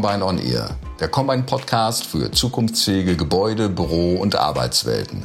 Combine on Ear, der Combine Podcast für zukunftsfähige Gebäude, Büro und Arbeitswelten.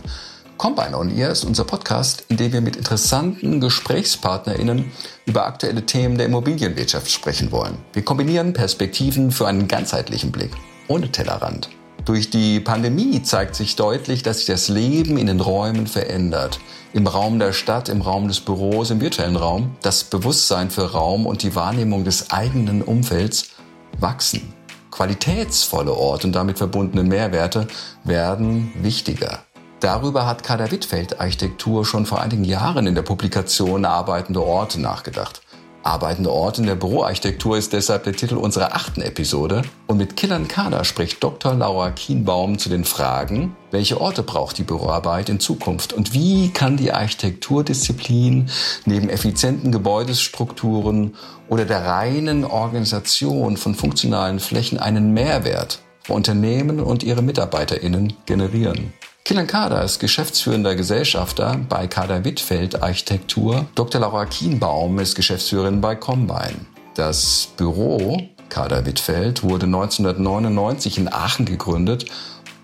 Combine on Ear ist unser Podcast, in dem wir mit interessanten GesprächspartnerInnen über aktuelle Themen der Immobilienwirtschaft sprechen wollen. Wir kombinieren Perspektiven für einen ganzheitlichen Blick, ohne Tellerrand. Durch die Pandemie zeigt sich deutlich, dass sich das Leben in den Räumen verändert. Im Raum der Stadt, im Raum des Büros, im virtuellen Raum. Das Bewusstsein für Raum und die Wahrnehmung des eigenen Umfelds wachsen. Qualitätsvolle Orte und damit verbundene Mehrwerte werden wichtiger. Darüber hat Kader Wittfeld Architektur schon vor einigen Jahren in der Publikation Arbeitende Orte nachgedacht. Arbeitende Ort in der Büroarchitektur ist deshalb der Titel unserer achten Episode. Und mit Killern Kader spricht Dr. Laura Kienbaum zu den Fragen, welche Orte braucht die Büroarbeit in Zukunft und wie kann die Architekturdisziplin neben effizienten Gebäudestrukturen oder der reinen Organisation von funktionalen Flächen einen Mehrwert für Unternehmen und ihre MitarbeiterInnen generieren. Kilian Kader ist geschäftsführender Gesellschafter bei Kader Wittfeld Architektur. Dr. Laura Kienbaum ist Geschäftsführerin bei Combine. Das Büro Kader Wittfeld wurde 1999 in Aachen gegründet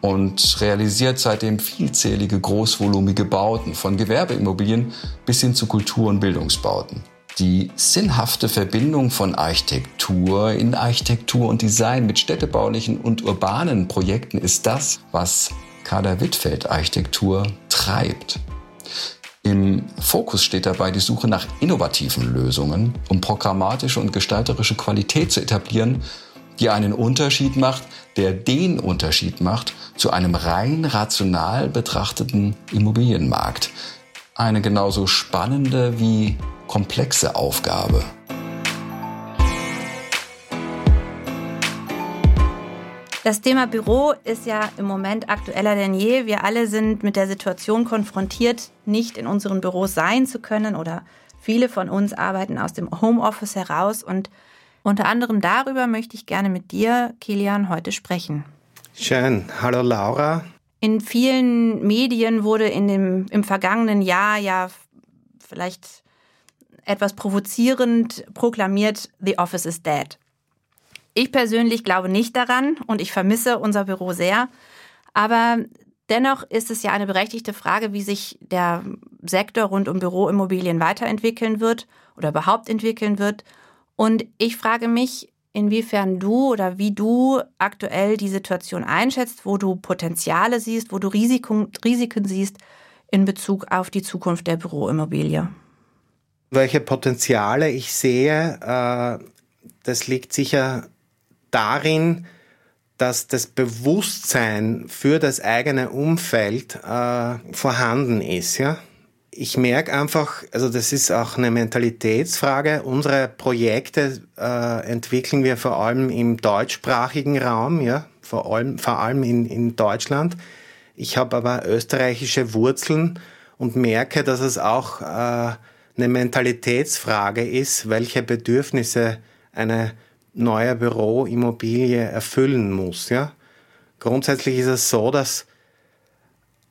und realisiert seitdem vielzählige großvolumige Bauten von Gewerbeimmobilien bis hin zu Kultur- und Bildungsbauten. Die sinnhafte Verbindung von Architektur in Architektur und Design mit städtebaulichen und urbanen Projekten ist das, was Kader-Wittfeld-Architektur treibt. Im Fokus steht dabei die Suche nach innovativen Lösungen, um programmatische und gestalterische Qualität zu etablieren, die einen Unterschied macht, der den Unterschied macht zu einem rein rational betrachteten Immobilienmarkt. Eine genauso spannende wie komplexe Aufgabe. Das Thema Büro ist ja im Moment aktueller denn je. Wir alle sind mit der Situation konfrontiert, nicht in unseren Büros sein zu können oder viele von uns arbeiten aus dem Homeoffice heraus und unter anderem darüber möchte ich gerne mit dir, Kilian, heute sprechen. Schön. Hallo Laura. In vielen Medien wurde in dem, im vergangenen Jahr ja vielleicht etwas provozierend proklamiert, The Office is dead. Ich persönlich glaube nicht daran und ich vermisse unser Büro sehr. Aber dennoch ist es ja eine berechtigte Frage, wie sich der Sektor rund um Büroimmobilien weiterentwickeln wird oder überhaupt entwickeln wird. Und ich frage mich, inwiefern du oder wie du aktuell die Situation einschätzt, wo du Potenziale siehst, wo du Risiken, Risiken siehst in Bezug auf die Zukunft der Büroimmobilie. Welche Potenziale ich sehe, äh, das liegt sicher darin, dass das Bewusstsein für das eigene Umfeld äh, vorhanden ist. Ja? Ich merke einfach, also das ist auch eine Mentalitätsfrage. Unsere Projekte äh, entwickeln wir vor allem im deutschsprachigen Raum, ja, vor allem, vor allem in, in Deutschland. Ich habe aber österreichische Wurzeln und merke, dass es auch äh, eine Mentalitätsfrage ist, welche Bedürfnisse eine neue Büroimmobilie erfüllen muss. Ja? Grundsätzlich ist es so, dass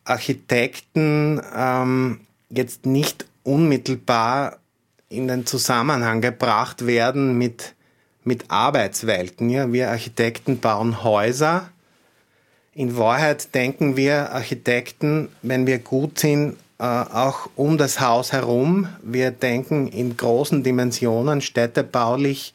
Architekten ähm, jetzt nicht unmittelbar in den Zusammenhang gebracht werden mit, mit Arbeitswelten. Ja? Wir Architekten bauen Häuser. In Wahrheit denken wir Architekten, wenn wir gut sind, äh, auch um das Haus herum. Wir denken in großen Dimensionen, städtebaulich,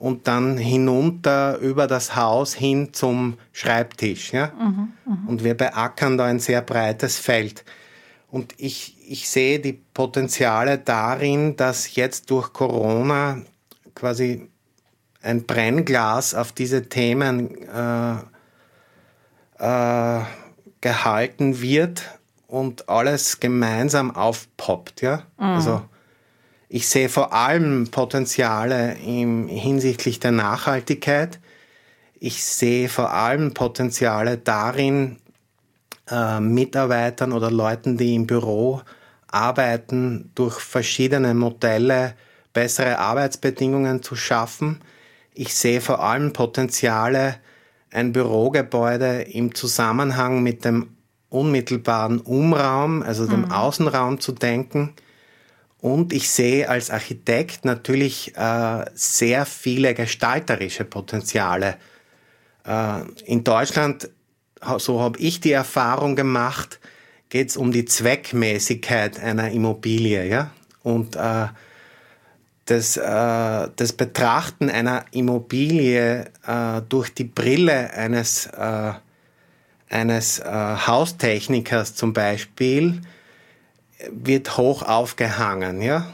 und dann hinunter über das Haus hin zum Schreibtisch. Ja? Mhm, mh. Und wir beackern da ein sehr breites Feld. Und ich, ich sehe die Potenziale darin, dass jetzt durch Corona quasi ein Brennglas auf diese Themen äh, äh, gehalten wird und alles gemeinsam aufpoppt. Ja? Mhm. Also ich sehe vor allem Potenziale im, hinsichtlich der Nachhaltigkeit. Ich sehe vor allem Potenziale darin, äh, Mitarbeitern oder Leuten, die im Büro arbeiten, durch verschiedene Modelle bessere Arbeitsbedingungen zu schaffen. Ich sehe vor allem Potenziale, ein Bürogebäude im Zusammenhang mit dem unmittelbaren Umraum, also dem mhm. Außenraum zu denken Und ich sehe als Architekt natürlich äh, sehr viele gestalterische Potenziale. Äh, in Deutschland, so habe ich die Erfahrung gemacht, geht es um die Zweckmäßigkeit einer Immobilie. Ja? Und äh, das, äh, das Betrachten einer Immobilie äh, durch die Brille eines, äh, eines Haustechnikers zum Beispiel wird hoch aufgehangen, ja.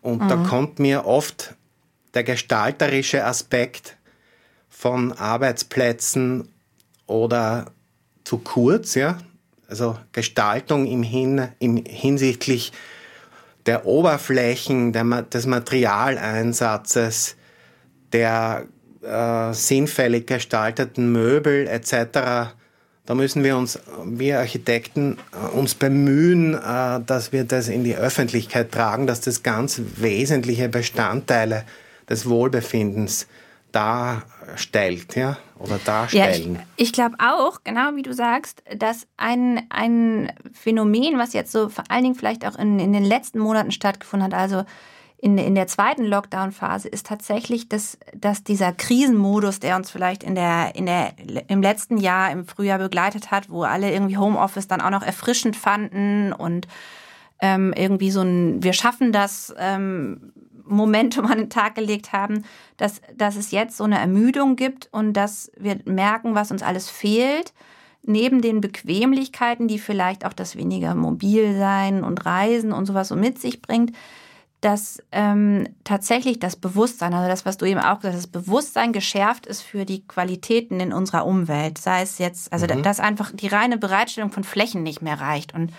Und mhm. da kommt mir oft der gestalterische Aspekt von Arbeitsplätzen oder zu kurz, ja. Also Gestaltung im, Hin, im hinsichtlich der Oberflächen, der, des Materialeinsatzes, der äh, sinnfällig gestalteten Möbel etc. Da müssen wir uns, wir Architekten, äh, uns bemühen, äh, dass wir das in die Öffentlichkeit tragen, dass das ganz wesentliche Bestandteile des Wohlbefindens darstellt, ja, oder darstellen. Ja, ich, ich glaube auch, genau wie du sagst, dass ein, ein Phänomen, was jetzt so vor allen Dingen vielleicht auch in, in den letzten Monaten stattgefunden hat, also in, in der zweiten Lockdown-Phase ist tatsächlich, dass, dass dieser Krisenmodus, der uns vielleicht in der, in der, im letzten Jahr, im Frühjahr begleitet hat, wo alle irgendwie Homeoffice dann auch noch erfrischend fanden und ähm, irgendwie so ein Wir schaffen das ähm, Momentum an den Tag gelegt haben, dass, dass es jetzt so eine Ermüdung gibt und dass wir merken, was uns alles fehlt. Neben den Bequemlichkeiten, die vielleicht auch das weniger mobil sein und Reisen und sowas so mit sich bringt, dass ähm, tatsächlich das Bewusstsein, also das, was du eben auch gesagt hast, das Bewusstsein geschärft ist für die Qualitäten in unserer Umwelt. Sei es jetzt, also mhm. dass einfach die reine Bereitstellung von Flächen nicht mehr reicht. Und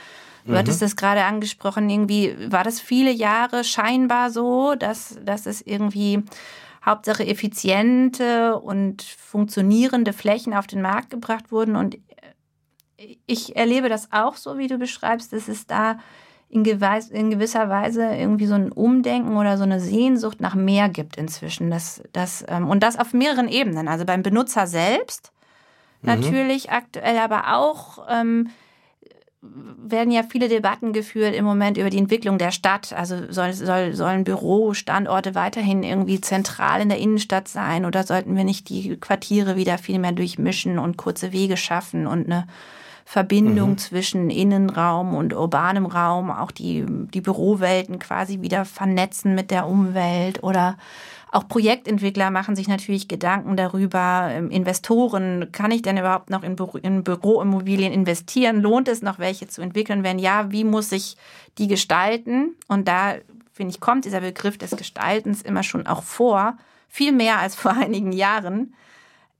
du mhm. hattest das gerade angesprochen, irgendwie war das viele Jahre scheinbar so, dass, dass es irgendwie Hauptsache effiziente und funktionierende Flächen auf den Markt gebracht wurden. Und ich erlebe das auch so, wie du beschreibst, dass es da in, in gewisser Weise irgendwie so ein Umdenken oder so eine Sehnsucht nach mehr gibt inzwischen. Das, das, ähm, und das auf mehreren Ebenen. Also beim Benutzer selbst mhm. natürlich aktuell, aber auch ähm, werden ja viele Debatten geführt im Moment über die Entwicklung der Stadt. Also soll, soll, sollen Bürostandorte weiterhin irgendwie zentral in der Innenstadt sein oder sollten wir nicht die Quartiere wieder viel mehr durchmischen und kurze Wege schaffen und eine Verbindung mhm. zwischen Innenraum und urbanem Raum, auch die, die Bürowelten quasi wieder vernetzen mit der Umwelt oder auch Projektentwickler machen sich natürlich Gedanken darüber, ähm, Investoren, kann ich denn überhaupt noch in, Büro, in Büroimmobilien investieren? Lohnt es noch welche zu entwickeln? Wenn ja, wie muss ich die gestalten? Und da, finde ich, kommt dieser Begriff des Gestaltens immer schon auch vor, viel mehr als vor einigen Jahren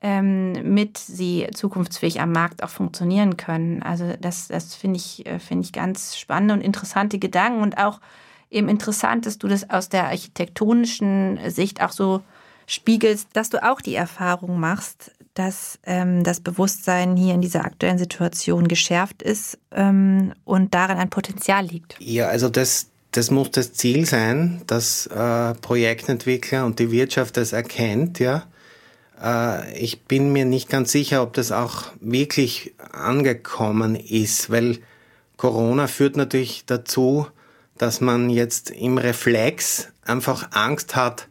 ähm, mit sie zukunftsfähig am Markt auch funktionieren können. Also das, das finde ich, äh, finde ich ganz spannende und interessante Gedanken und auch eben interessant, dass du das aus der architektonischen Sicht auch so spiegelst, dass du auch die Erfahrung machst, dass ähm, das Bewusstsein hier in dieser aktuellen Situation geschärft ist ähm, und darin ein Potenzial liegt. Ja, also das, das muss das Ziel sein, dass äh, Projektentwickler und die Wirtschaft das erkennt, ja ich bin mir nicht ganz sicher, ob das auch wirklich angekommen ist, weil Corona führt natürlich dazu, dass man jetzt im Reflex einfach Angst hat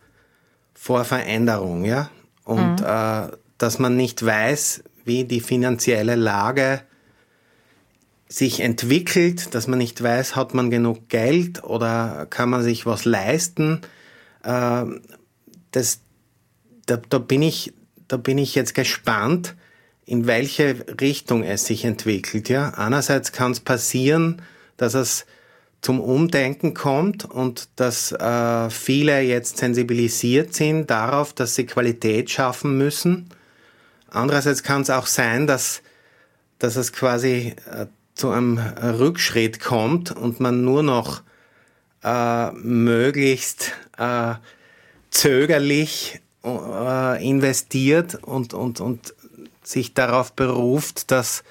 vor Veränderung, ja, und mhm. äh, dass man nicht weiß, wie die finanzielle Lage sich entwickelt, dass man nicht weiß, hat man genug Geld oder kann man sich was leisten. Äh, das, da, da bin ich da bin ich jetzt gespannt, in welche Richtung es sich entwickelt. Ja, einerseits kann es passieren, dass es zum Umdenken kommt und dass äh, viele jetzt sensibilisiert sind darauf, dass sie Qualität schaffen müssen. Andererseits kann es auch sein, dass, dass es quasi äh, zu einem Rückschritt kommt und man nur noch äh, möglichst äh, zögerlich investiert und, und, und sich darauf beruft, dass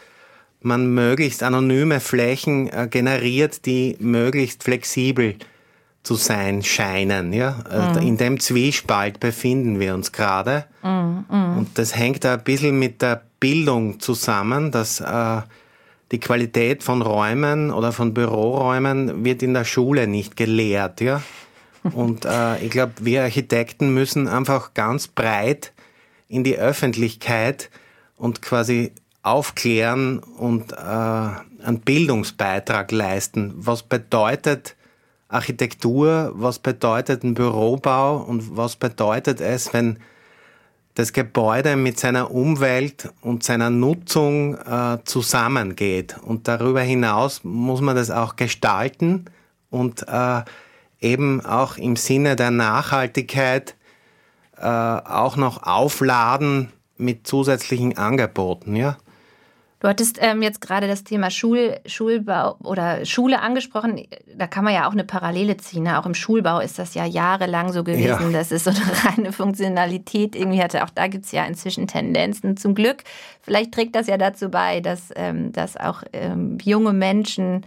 man möglichst anonyme Flächen äh, generiert, die möglichst flexibel zu sein scheinen. Ja? Äh, mhm. In dem Zwiespalt befinden wir uns gerade. Mhm, mhm. Und das hängt ein bisschen mit der Bildung zusammen, dass äh, die Qualität von Räumen oder von Büroräumen wird in der Schule nicht gelehrt, ja. Und äh, ich glaube, wir Architekten müssen einfach ganz breit in die Öffentlichkeit und quasi aufklären und äh, einen Bildungsbeitrag leisten. Was bedeutet Architektur? Was bedeutet ein Bürobau? Und was bedeutet es, wenn das Gebäude mit seiner Umwelt und seiner Nutzung äh, zusammengeht. Und darüber hinaus muss man das auch gestalten und äh, eben auch im Sinne der Nachhaltigkeit äh, auch noch aufladen mit zusätzlichen Angeboten. Ja? Du hattest ähm, jetzt gerade das Thema Schul, Schulbau oder Schule angesprochen. Da kann man ja auch eine Parallele ziehen. Ne? Auch im Schulbau ist das ja jahrelang so gewesen, ja. dass es so eine reine Funktionalität irgendwie hatte. Auch da gibt es ja inzwischen Tendenzen. Zum Glück, vielleicht trägt das ja dazu bei, dass, ähm, dass auch ähm, junge Menschen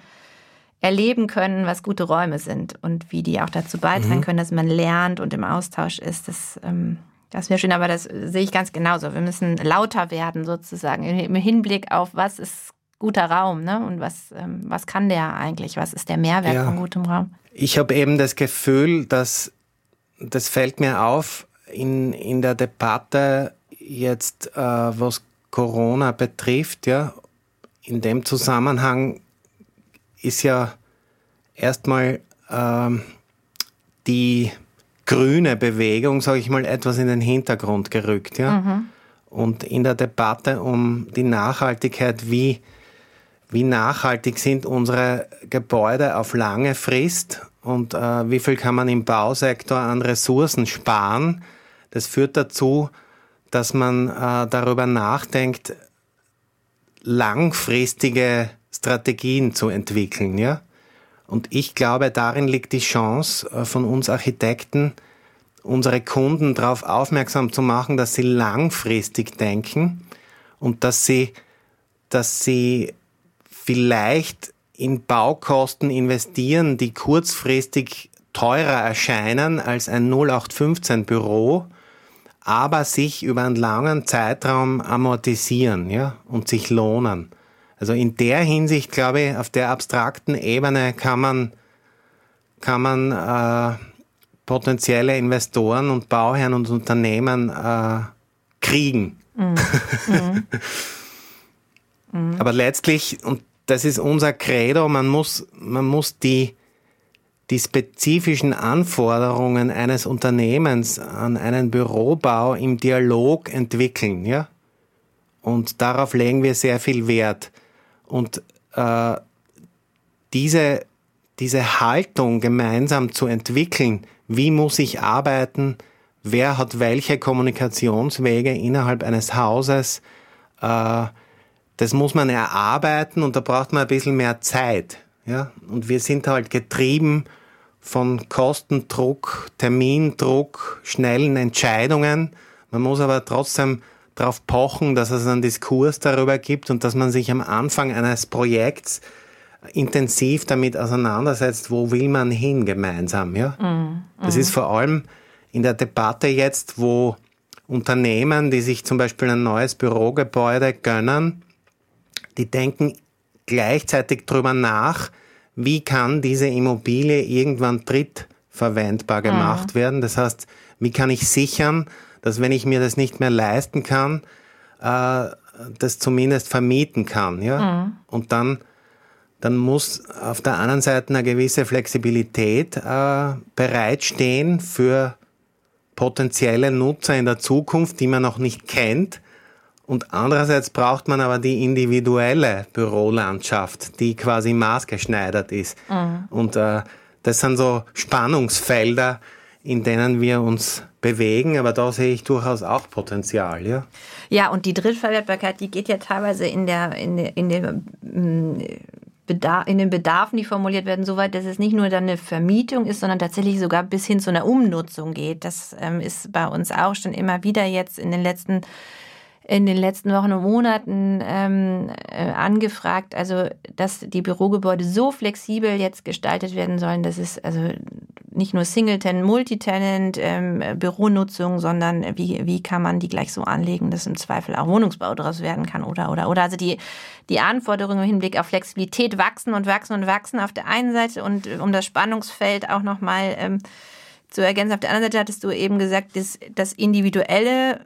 erleben können, was gute Räume sind und wie die auch dazu beitragen mhm. können, dass man lernt und im Austausch ist. Das ähm, das wäre schön, aber das sehe ich ganz genauso. Wir müssen lauter werden sozusagen im Hinblick auf, was ist guter Raum ne? und was, ähm, was kann der eigentlich, was ist der Mehrwert ja. von gutem Raum. Ich habe eben das Gefühl, dass das fällt mir auf in, in der Debatte jetzt, äh, was Corona betrifft, ja, in dem Zusammenhang ist ja erstmal ähm, die grüne Bewegung, sage ich mal, etwas in den Hintergrund gerückt. Ja? Mhm. Und in der Debatte um die Nachhaltigkeit, wie, wie nachhaltig sind unsere Gebäude auf lange Frist und äh, wie viel kann man im Bausektor an Ressourcen sparen, das führt dazu, dass man äh, darüber nachdenkt, langfristige Strategien zu entwickeln. Ja? Und ich glaube, darin liegt die Chance äh, von uns Architekten, unsere Kunden darauf aufmerksam zu machen, dass sie langfristig denken und dass sie, dass sie vielleicht in Baukosten investieren, die kurzfristig teurer erscheinen als ein 0815 Büro, aber sich über einen langen Zeitraum amortisieren, ja, und sich lohnen. Also in der Hinsicht, glaube ich, auf der abstrakten Ebene kann man, kann man äh, potenzielle Investoren und Bauherren und Unternehmen äh, kriegen. Mhm. Mhm. Aber letztlich, und das ist unser Credo, man muss, man muss die, die spezifischen Anforderungen eines Unternehmens an einen Bürobau im Dialog entwickeln, ja. Und darauf legen wir sehr viel Wert. Und äh, diese, diese Haltung gemeinsam zu entwickeln, wie muss ich arbeiten, wer hat welche Kommunikationswege innerhalb eines Hauses, äh, das muss man erarbeiten und da braucht man ein bisschen mehr Zeit. Ja? Und wir sind halt getrieben von Kostendruck, Termindruck, schnellen Entscheidungen. Man muss aber trotzdem darauf pochen, dass es einen Diskurs darüber gibt und dass man sich am Anfang eines Projekts intensiv damit auseinandersetzt, wo will man hin gemeinsam. Ja? Mm, Das ist vor allem in der Debatte jetzt, wo Unternehmen, die sich zum Beispiel ein neues Bürogebäude gönnen, die denken gleichzeitig darüber nach, wie kann diese Immobilie irgendwann drittverwendbar gemacht mm. werden. Das heißt, wie kann ich sichern, dass wenn ich mir das nicht mehr leisten kann, äh, das zumindest vermieten kann. Ja? Mhm. Und dann, dann muss auf der anderen Seite eine gewisse Flexibilität äh, bereitstehen für potenzielle Nutzer in der Zukunft, die man noch nicht kennt. Und andererseits braucht man aber die individuelle Bürolandschaft, die quasi maßgeschneidert ist. Mhm. Und äh, das sind so Spannungsfelder, in denen wir uns bewegen, aber da sehe ich durchaus auch Potenzial, ja. Ja, und die Drittverwertbarkeit, die geht ja teilweise in der, in, in dem mm, Bedarf, in den Bedarfen, die formuliert werden, so weit, dass es nicht nur dann eine Vermietung ist, sondern tatsächlich sogar bis hin zu einer Umnutzung geht. Das ähm, ist bei uns auch schon immer wieder jetzt in den letzten in den letzten Wochen und Monaten ähm, äh, angefragt, also dass die Bürogebäude so flexibel jetzt gestaltet werden sollen, dass es also nicht nur Singleton, Multitenant, ähm, Büronutzung, sondern wie, wie kann man die gleich so anlegen, dass im Zweifel auch Wohnungsbau daraus werden kann oder oder oder also die die Anforderungen im Hinblick auf Flexibilität wachsen und wachsen und wachsen auf der einen Seite und um das Spannungsfeld auch nochmal ähm, zu ergänzen. Auf der anderen Seite hattest du eben gesagt, das, das Individuelle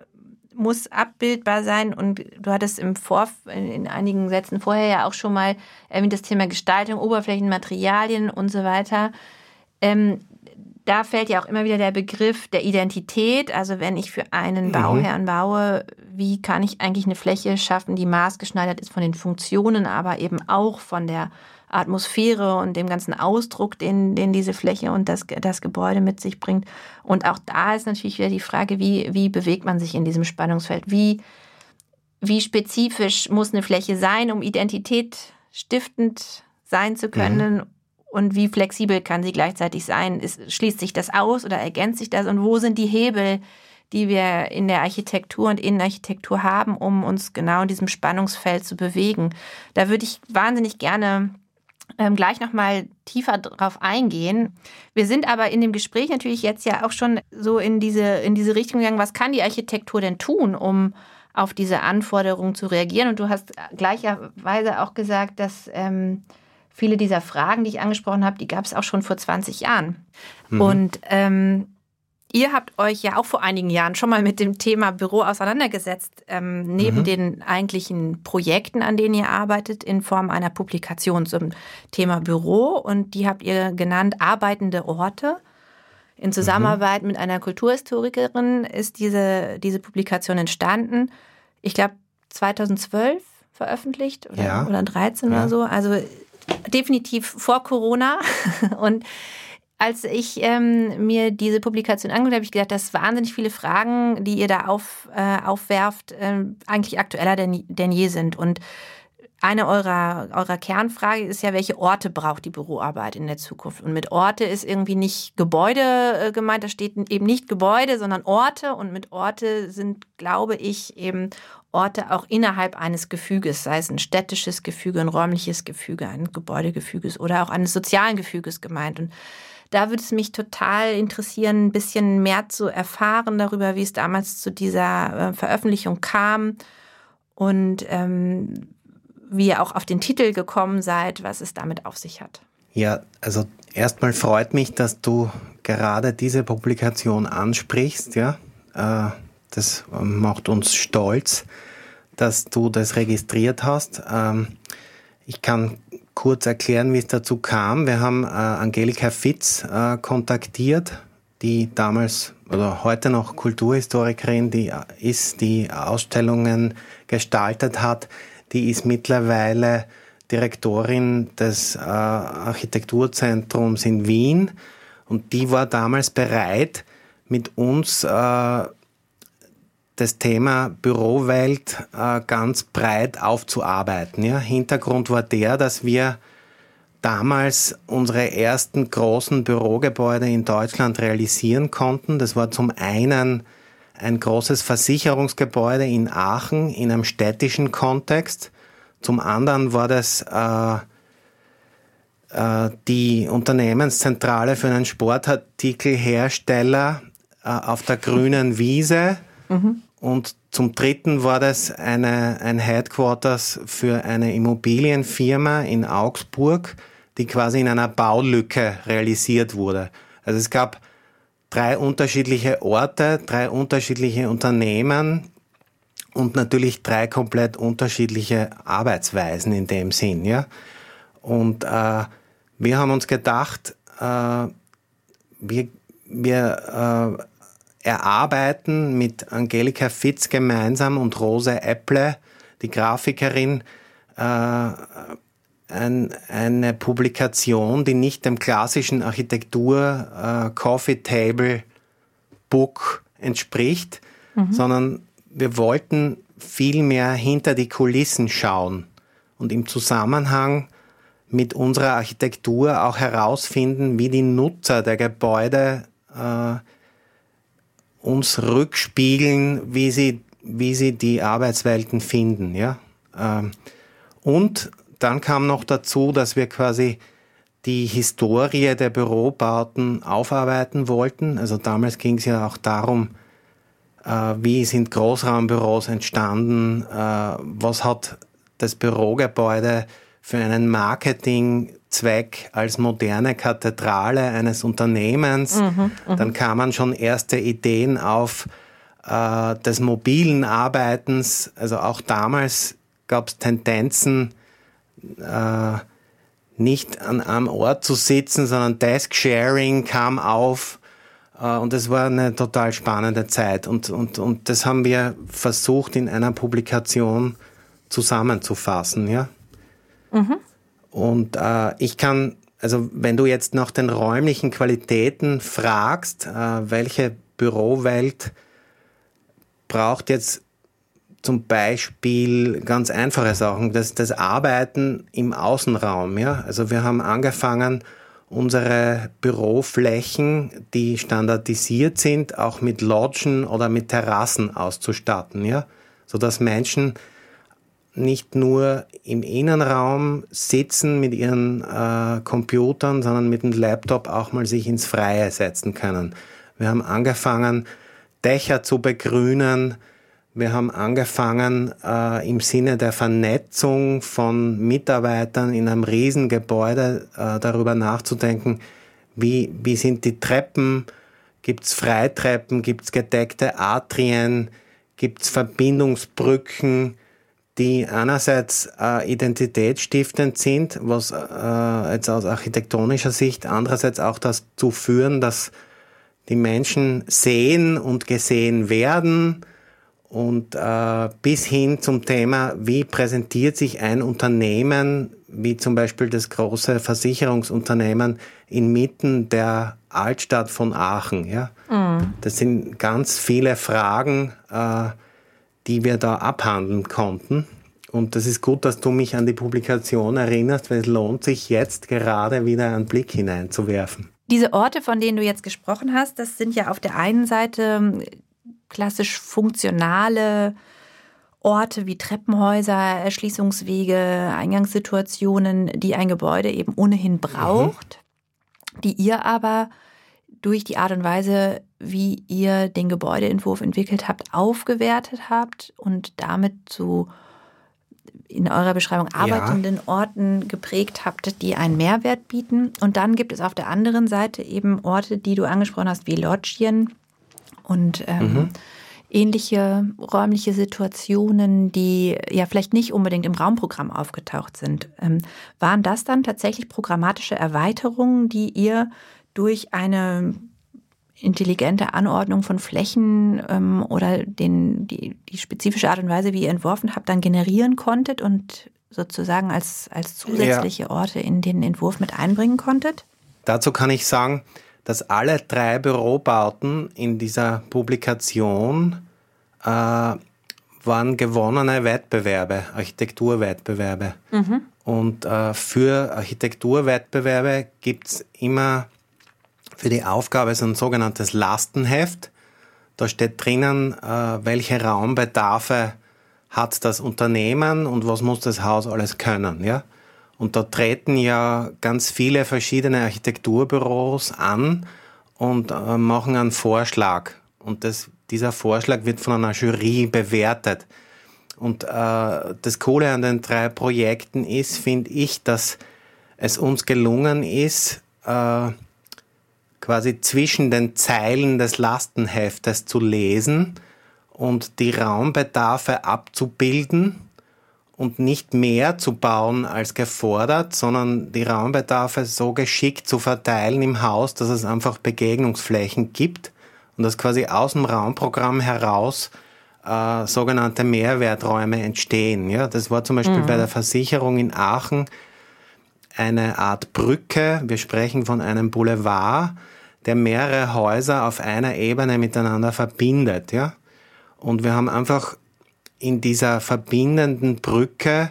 muss abbildbar sein und du hattest im Vor in einigen Sätzen vorher ja auch schon mal erwähnt das Thema Gestaltung, Oberflächen, Materialien und so weiter. Ähm, da fällt ja auch immer wieder der Begriff der Identität. Also wenn ich für einen mhm. Bauherrn baue, wie kann ich eigentlich eine Fläche schaffen, die maßgeschneidert ist von den Funktionen, aber eben auch von der Atmosphäre und dem ganzen Ausdruck, den, den diese Fläche und das, das Gebäude mit sich bringt. Und auch da ist natürlich wieder die Frage, wie, wie bewegt man sich in diesem Spannungsfeld? Wie, wie spezifisch muss eine Fläche sein, um Identität stiftend sein zu können? Mhm. Und wie flexibel kann sie gleichzeitig sein? Ist, schließt sich das aus oder ergänzt sich das? Und wo sind die Hebel, die wir in der Architektur und Innenarchitektur haben, um uns genau in diesem Spannungsfeld zu bewegen? Da würde ich wahnsinnig gerne ähm, gleich nochmal tiefer drauf eingehen. Wir sind aber in dem Gespräch natürlich jetzt ja auch schon so in diese, in diese Richtung gegangen, was kann die Architektur denn tun, um auf diese Anforderungen zu reagieren? Und du hast gleicherweise auch gesagt, dass ähm, viele dieser Fragen, die ich angesprochen habe, die gab es auch schon vor 20 Jahren. Mhm. Und ähm, Ihr habt euch ja auch vor einigen Jahren schon mal mit dem Thema Büro auseinandergesetzt, ähm, neben mhm. den eigentlichen Projekten, an denen ihr arbeitet, in Form einer Publikation zum Thema Büro. Und die habt ihr genannt Arbeitende Orte. In Zusammenarbeit mhm. mit einer Kulturhistorikerin ist diese, diese Publikation entstanden. Ich glaube, 2012 veröffentlicht oder, ja. oder 13 ja. oder so. Also definitiv vor Corona. Und als ich ähm, mir diese Publikation angeguckt habe, ich gedacht, dass wahnsinnig viele Fragen, die ihr da auf, äh, aufwerft, äh, eigentlich aktueller denn, denn je sind. Und eine eurer, eurer Kernfrage ist ja, welche Orte braucht die Büroarbeit in der Zukunft? Und mit Orte ist irgendwie nicht Gebäude äh, gemeint, da steht eben nicht Gebäude, sondern Orte. Und mit Orte sind, glaube ich, eben Orte auch innerhalb eines Gefüges, sei es ein städtisches Gefüge, ein räumliches Gefüge, ein Gebäudegefüges oder auch eines sozialen Gefüges gemeint. Und da würde es mich total interessieren, ein bisschen mehr zu erfahren darüber, wie es damals zu dieser äh, Veröffentlichung kam und ähm, wie ihr auch auf den Titel gekommen seid, was es damit auf sich hat. Ja, also erstmal freut mich, dass du gerade diese Publikation ansprichst. Ja, äh, das macht uns stolz, dass du das registriert hast. Ähm, ich kann kurz erklären, wie es dazu kam. Wir haben äh, Angelika Fitz äh, kontaktiert, die damals oder heute noch Kulturhistorikerin, die äh, ist, die Ausstellungen gestaltet hat. Die ist mittlerweile Direktorin des äh, Architekturzentrums in Wien und die war damals bereit, mit uns äh, das Thema Bürowelt äh, ganz breit aufzuarbeiten. Hintergrund war der, dass wir damals unsere ersten großen Bürogebäude in Deutschland realisieren konnten. Das war zum einen ein großes Versicherungsgebäude in Aachen in einem städtischen Kontext. Zum anderen war das äh, äh, die Unternehmenszentrale für einen Sportartikelhersteller äh, auf der grünen Wiese Und zum Dritten war das eine, ein Headquarters für eine Immobilienfirma in Augsburg, die quasi in einer Baulücke realisiert wurde. Also es gab drei unterschiedliche Orte, drei unterschiedliche Unternehmen und natürlich drei komplett unterschiedliche Arbeitsweisen in dem Sinn. Ja? Und äh, wir haben uns gedacht, äh, wir, wir äh, erarbeiten mit Angelika Fitz gemeinsam und Rose Epple, die Grafikerin, äh, ein, eine Publikation, die nicht dem klassischen Architektur äh, Coffee Table Book entspricht, mhm. sondern wir wollten viel mehr hinter die Kulissen schauen und im Zusammenhang mit unserer Architektur auch herausfinden, wie die Nutzer der Gebäude äh, uns rückspiegeln, wie sie wie sie die Arbeitswelten finden. Ja? Ähm, und dann kam noch dazu, dass wir quasi die Historie der Bürobauten aufarbeiten wollten. Also damals ging es ja auch darum, äh, wie sind Großraumbüros entstanden, äh, was hat das Bürogebäude für einen Marketingzweck als moderne Kathedrale eines Unternehmens. Mhm, mh. Dann kamen schon erste Ideen auf äh, des mobilen Arbeitens. Also auch damals gab es Tendenzen, äh, nicht an einem Ort zu sitzen, sondern Desk-Sharing kam auf. Äh, und es war eine total spannende Zeit. Und, und, und das haben wir versucht in einer Publikation zusammenzufassen. Ja? Mhm. Und äh, ich kann, also wenn du jetzt nach den räumlichen Qualitäten fragst, äh, welche Bürowelt braucht jetzt zum Beispiel ganz einfache Sachen, das, das Arbeiten im Außenraum. Ja? Also wir haben angefangen, unsere Büroflächen, die standardisiert sind, auch mit Lodgen oder mit Terrassen auszustatten, ja, so dass Menschen nicht nur im Innenraum sitzen mit ihren äh, Computern, sondern mit dem Laptop auch mal sich ins Freie setzen können. Wir haben angefangen, Dächer zu begrünen, wir haben angefangen, äh, im Sinne der Vernetzung von Mitarbeitern in einem Riesengebäude äh, darüber nachzudenken, wie, wie sind die Treppen, gibt es Freitreppen, gibt es gedeckte Atrien, gibt es Verbindungsbrücken, die einerseits äh, identitätsstiftend sind, was äh, jetzt aus architektonischer Sicht, andererseits auch dazu führen, dass die Menschen sehen und gesehen werden, und äh, bis hin zum Thema, wie präsentiert sich ein Unternehmen, wie zum Beispiel das große Versicherungsunternehmen inmitten der Altstadt von Aachen. Ja? Mhm. Das sind ganz viele Fragen, äh, die wir da abhandeln konnten. Und das ist gut, dass du mich an die Publikation erinnerst, weil es lohnt sich jetzt gerade wieder einen Blick hineinzuwerfen. Diese Orte, von denen du jetzt gesprochen hast, das sind ja auf der einen Seite klassisch funktionale Orte wie Treppenhäuser, Erschließungswege, Eingangssituationen, die ein Gebäude eben ohnehin braucht, mhm. die ihr aber durch die Art und Weise, wie ihr den Gebäudeentwurf entwickelt habt, aufgewertet habt und damit zu in eurer Beschreibung arbeitenden ja. Orten geprägt habt, die einen Mehrwert bieten. Und dann gibt es auf der anderen Seite eben Orte, die du angesprochen hast, wie Lodgien, und ähm, mhm. ähnliche räumliche Situationen, die ja vielleicht nicht unbedingt im Raumprogramm aufgetaucht sind. Ähm, waren das dann tatsächlich programmatische Erweiterungen, die ihr durch eine intelligente Anordnung von Flächen ähm, oder den, die, die spezifische Art und Weise, wie ihr entworfen habt, dann generieren konntet und sozusagen als, als zusätzliche Orte in den Entwurf mit einbringen konntet? Dazu kann ich sagen, dass alle drei Bürobauten in dieser Publikation äh, waren gewonnene Wettbewerbe, Architekturwettbewerbe. Mhm. Und äh, für Architekturwettbewerbe gibt es immer für die Aufgabe so ein sogenanntes Lastenheft. Da steht drinnen, äh, welche Raumbedarfe hat das Unternehmen und was muss das Haus alles können. Ja? Und da treten ja ganz viele verschiedene Architekturbüros an und äh, machen einen Vorschlag. Und das, dieser Vorschlag wird von einer Jury bewertet. Und äh, das Coole an den drei Projekten ist, finde ich, dass es uns gelungen ist, äh, quasi zwischen den Zeilen des Lastenheftes zu lesen und die Raumbedarfe abzubilden und nicht mehr zu bauen als gefordert, sondern die Raumbedarfe so geschickt zu verteilen im Haus, dass es einfach Begegnungsflächen gibt und dass quasi aus dem Raumprogramm heraus äh, sogenannte Mehrwerträume entstehen. Ja, das war zum Beispiel mhm. bei der Versicherung in Aachen eine Art Brücke. Wir sprechen von einem Boulevard, der mehrere Häuser auf einer Ebene miteinander verbindet. Ja, und wir haben einfach in dieser verbindenden Brücke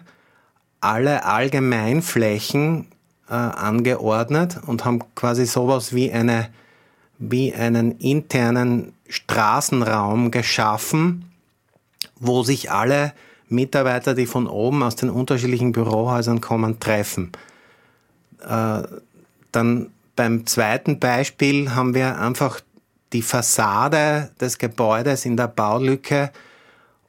alle Allgemeinflächen äh, angeordnet und haben quasi sowas wie eine wie einen internen Straßenraum geschaffen, wo sich alle Mitarbeiter, die von oben aus den unterschiedlichen Bürohäusern kommen, treffen. Äh, dann beim zweiten Beispiel haben wir einfach die Fassade des Gebäudes in der Baulücke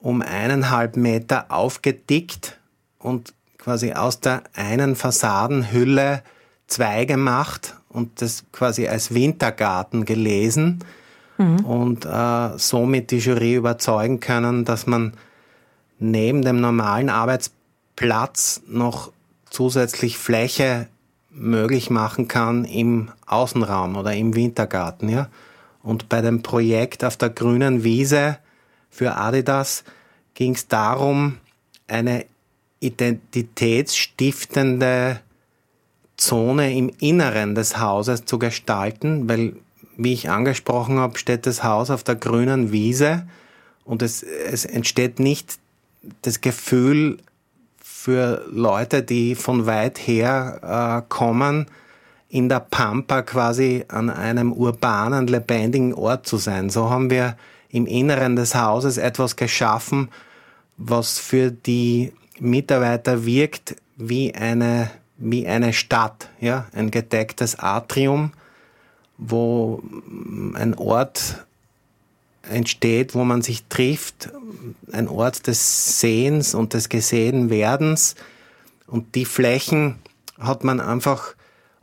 um eineinhalb Meter aufgedickt und quasi aus der einen Fassadenhülle zwei gemacht und das quasi als Wintergarten gelesen mhm. und äh, somit die Jury überzeugen können, dass man neben dem normalen Arbeitsplatz noch zusätzlich Fläche möglich machen kann im Außenraum oder im Wintergarten, ja. Und bei dem Projekt auf der grünen Wiese für Adidas ging es darum, eine identitätsstiftende Zone im Inneren des Hauses zu gestalten, weil, wie ich angesprochen habe, steht das Haus auf der grünen Wiese und es, es entsteht nicht das Gefühl für Leute, die von weit her äh, kommen, in der Pampa quasi an einem urbanen, lebendigen Ort zu sein. So haben wir im Inneren des Hauses etwas geschaffen, was für die Mitarbeiter wirkt wie eine, wie eine Stadt, ja, ein gedecktes Atrium, wo ein Ort entsteht, wo man sich trifft, ein Ort des Sehens und des Gesehenwerdens. Und die Flächen hat man einfach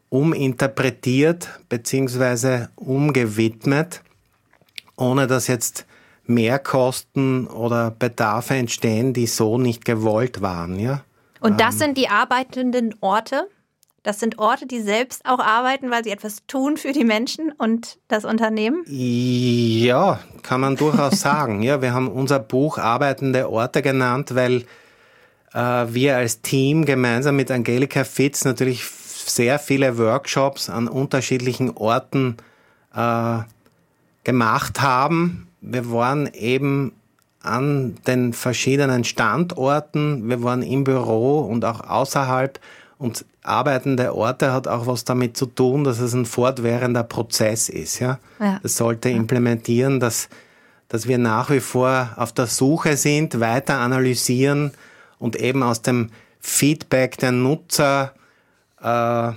uminterpretiert bzw. umgewidmet, ohne dass jetzt Mehrkosten oder Bedarfe entstehen, die so nicht gewollt waren. Ja? Und das ähm, sind die arbeitenden Orte? Das sind Orte, die selbst auch arbeiten, weil sie etwas tun für die Menschen und das Unternehmen? Ja, kann man durchaus sagen. Ja, wir haben unser Buch Arbeitende Orte genannt, weil äh, wir als Team gemeinsam mit Angelika Fitz natürlich sehr viele Workshops an unterschiedlichen Orten äh, gemacht haben. Wir waren eben an den verschiedenen Standorten, wir waren im Büro und auch außerhalb und arbeitende Orte hat auch was damit zu tun, dass es ein fortwährender Prozess ist. Ja? ja. Das sollte implementieren, dass, dass wir nach wie vor auf der Suche sind, weiter analysieren und eben aus dem Feedback der Nutzer äh,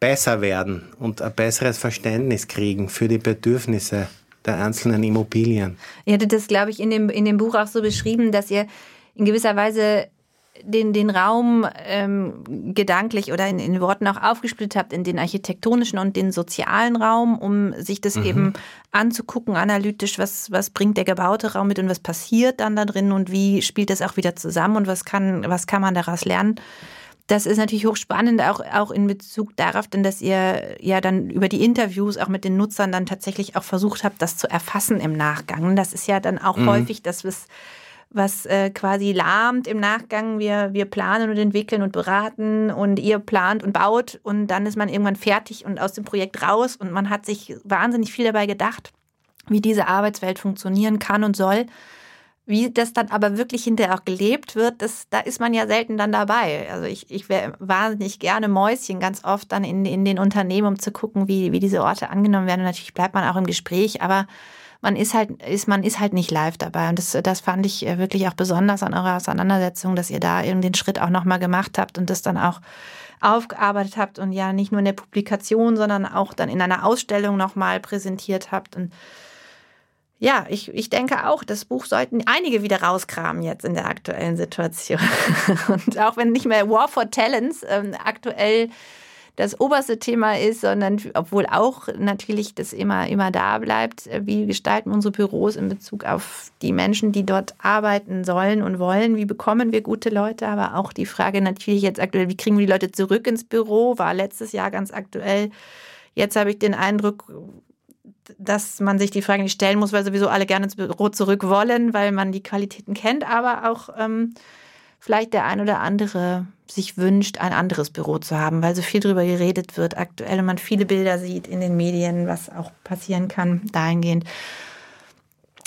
besser werden und ein besseres Verständnis kriegen für die Bedürfnisse der einzelnen Immobilien. Ihr hattet das, glaube ich, in dem, in dem Buch auch so beschrieben, dass ihr in gewisser Weise den, den Raum ähm, gedanklich oder in, in Worten auch aufgesplittet habt in den architektonischen und den sozialen Raum, um sich das mhm. eben anzugucken, analytisch, was, was bringt der gebaute Raum mit und was passiert dann da drin und wie spielt das auch wieder zusammen und was kann, was kann man daraus lernen. Das ist natürlich hochspannend, auch, auch in Bezug darauf, denn dass ihr ja dann über die Interviews auch mit den Nutzern dann tatsächlich auch versucht habt, das zu erfassen im Nachgang. Das ist ja dann auch mhm. häufig das, was was äh, quasi lahmt im Nachgang. Wir, wir planen und entwickeln und beraten und ihr plant und baut und dann ist man irgendwann fertig und aus dem Projekt raus und man hat sich wahnsinnig viel dabei gedacht, wie diese Arbeitswelt funktionieren kann und soll. Wie das dann aber wirklich hinterher auch gelebt wird, das, da ist man ja selten dann dabei. Also ich, ich wäre wahnsinnig gerne Mäuschen ganz oft dann in, in den Unternehmen, um zu gucken, wie, wie diese Orte angenommen werden. Und natürlich bleibt man auch im Gespräch, aber man ist halt, ist, man ist halt nicht live dabei. Und das, das fand ich äh, wirklich auch besonders an eurer Auseinandersetzung, dass ihr da eben den Schritt auch nochmal gemacht habt und das dann auch aufgearbeitet habt und ja nicht nur in der Publikation, sondern auch dann in einer Ausstellung nochmal präsentiert habt. Und ja, ich, ich denke auch, das Buch sollten einige wieder rauskramen jetzt in der aktuellen Situation. Und auch wenn nicht mehr War for Talents ähm, aktuell das oberste Thema ist, sondern obwohl auch natürlich das immer, immer da bleibt, wie gestalten unsere Büros in Bezug auf die Menschen, die dort arbeiten sollen und wollen, wie bekommen wir gute Leute, aber auch die Frage natürlich jetzt aktuell, wie kriegen wir die Leute zurück ins Büro, war letztes Jahr ganz aktuell. Jetzt habe ich den Eindruck, dass man sich die Frage nicht stellen muss, weil sowieso alle gerne ins Büro zurück wollen, weil man die Qualitäten kennt, aber auch ähm, vielleicht der ein oder andere sich wünscht, ein anderes Büro zu haben, weil so viel darüber geredet wird aktuell und man viele Bilder sieht in den Medien, was auch passieren kann dahingehend.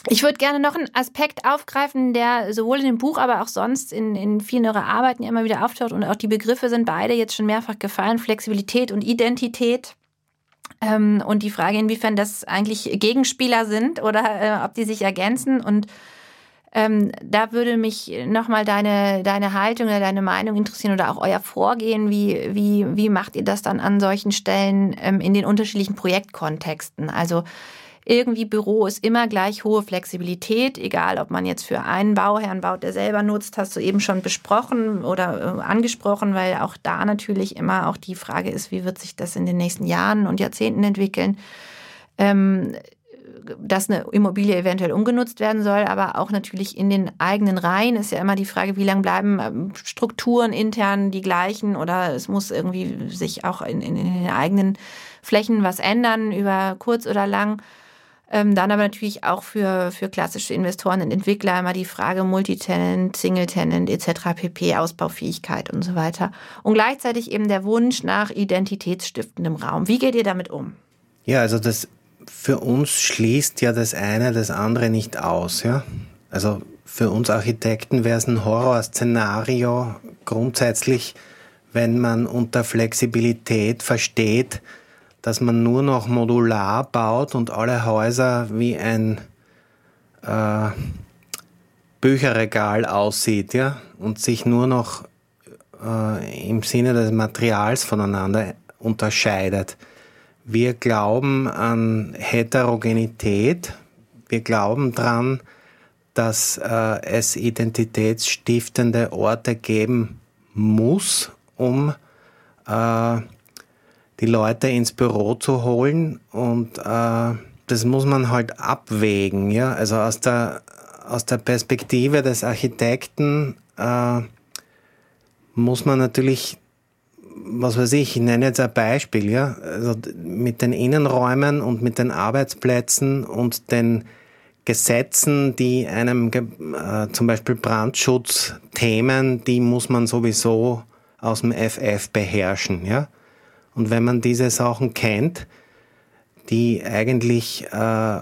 Ich würde gerne noch einen Aspekt aufgreifen, der sowohl in dem Buch, aber auch sonst in, in vielen eurer Arbeiten immer wieder auftaucht und auch die Begriffe sind beide jetzt schon mehrfach gefallen, Flexibilität und Identität. Ähm, und die Frage, inwiefern das eigentlich Gegenspieler sind oder äh, ob die sich ergänzen und Ähm, da würde mich nochmal deine, deine Haltung oder deine Meinung interessieren oder auch euer Vorgehen. Wie, wie, wie macht ihr das dann an solchen Stellen ähm, in den unterschiedlichen Projektkontexten? Also irgendwie Büro ist immer gleich hohe Flexibilität, egal ob man jetzt für einen Bauherrn baut, der selber nutzt, hast du eben schon besprochen oder äh, angesprochen, weil auch da natürlich immer auch die Frage ist, wie wird sich das in den nächsten Jahren und Jahrzehnten entwickeln. Ähm, dass eine Immobilie eventuell umgenutzt werden soll, aber auch natürlich in den eigenen Reihen ist ja immer die Frage, wie lange bleiben ähm, Strukturen intern die gleichen oder es muss irgendwie sich auch in, in, in den eigenen Flächen was ändern über kurz oder lang. Ähm, dann aber natürlich auch für, für klassische Investoren und Entwickler immer die Frage Multitenant, Single-Tenant etc., PP, Ausbaufähigkeit und so weiter. Und gleichzeitig eben der Wunsch nach identitätsstiftendem Raum. Wie geht ihr damit um? Ja, also das für uns schließt ja das eine das andere nicht aus. Ja? Also für uns Architekten wäre es ein Horrorszenario grundsätzlich, wenn man unter Flexibilität versteht, dass man nur noch modular baut und alle Häuser wie ein äh, Bücherregal aussieht, ja, und sich nur noch äh, im Sinne des Materials voneinander unterscheidet. Wir glauben an Heterogenität. Wir glauben daran, dass äh, es identitätsstiftende Orte geben muss, um äh, die Leute ins Büro zu holen und äh, das muss man halt abwägen. Ja? Also aus der, aus der Perspektive des Architekten äh, muss man natürlich, was weiß ich, ich nenne jetzt ein Beispiel, ja, also mit den Innenräumen und mit den Arbeitsplätzen und den Gesetzen, die einem äh, zum Beispiel Brandschutzthemen, die muss man sowieso aus dem FF beherrschen, ja. Und wenn man diese Sachen kennt, die eigentlich äh,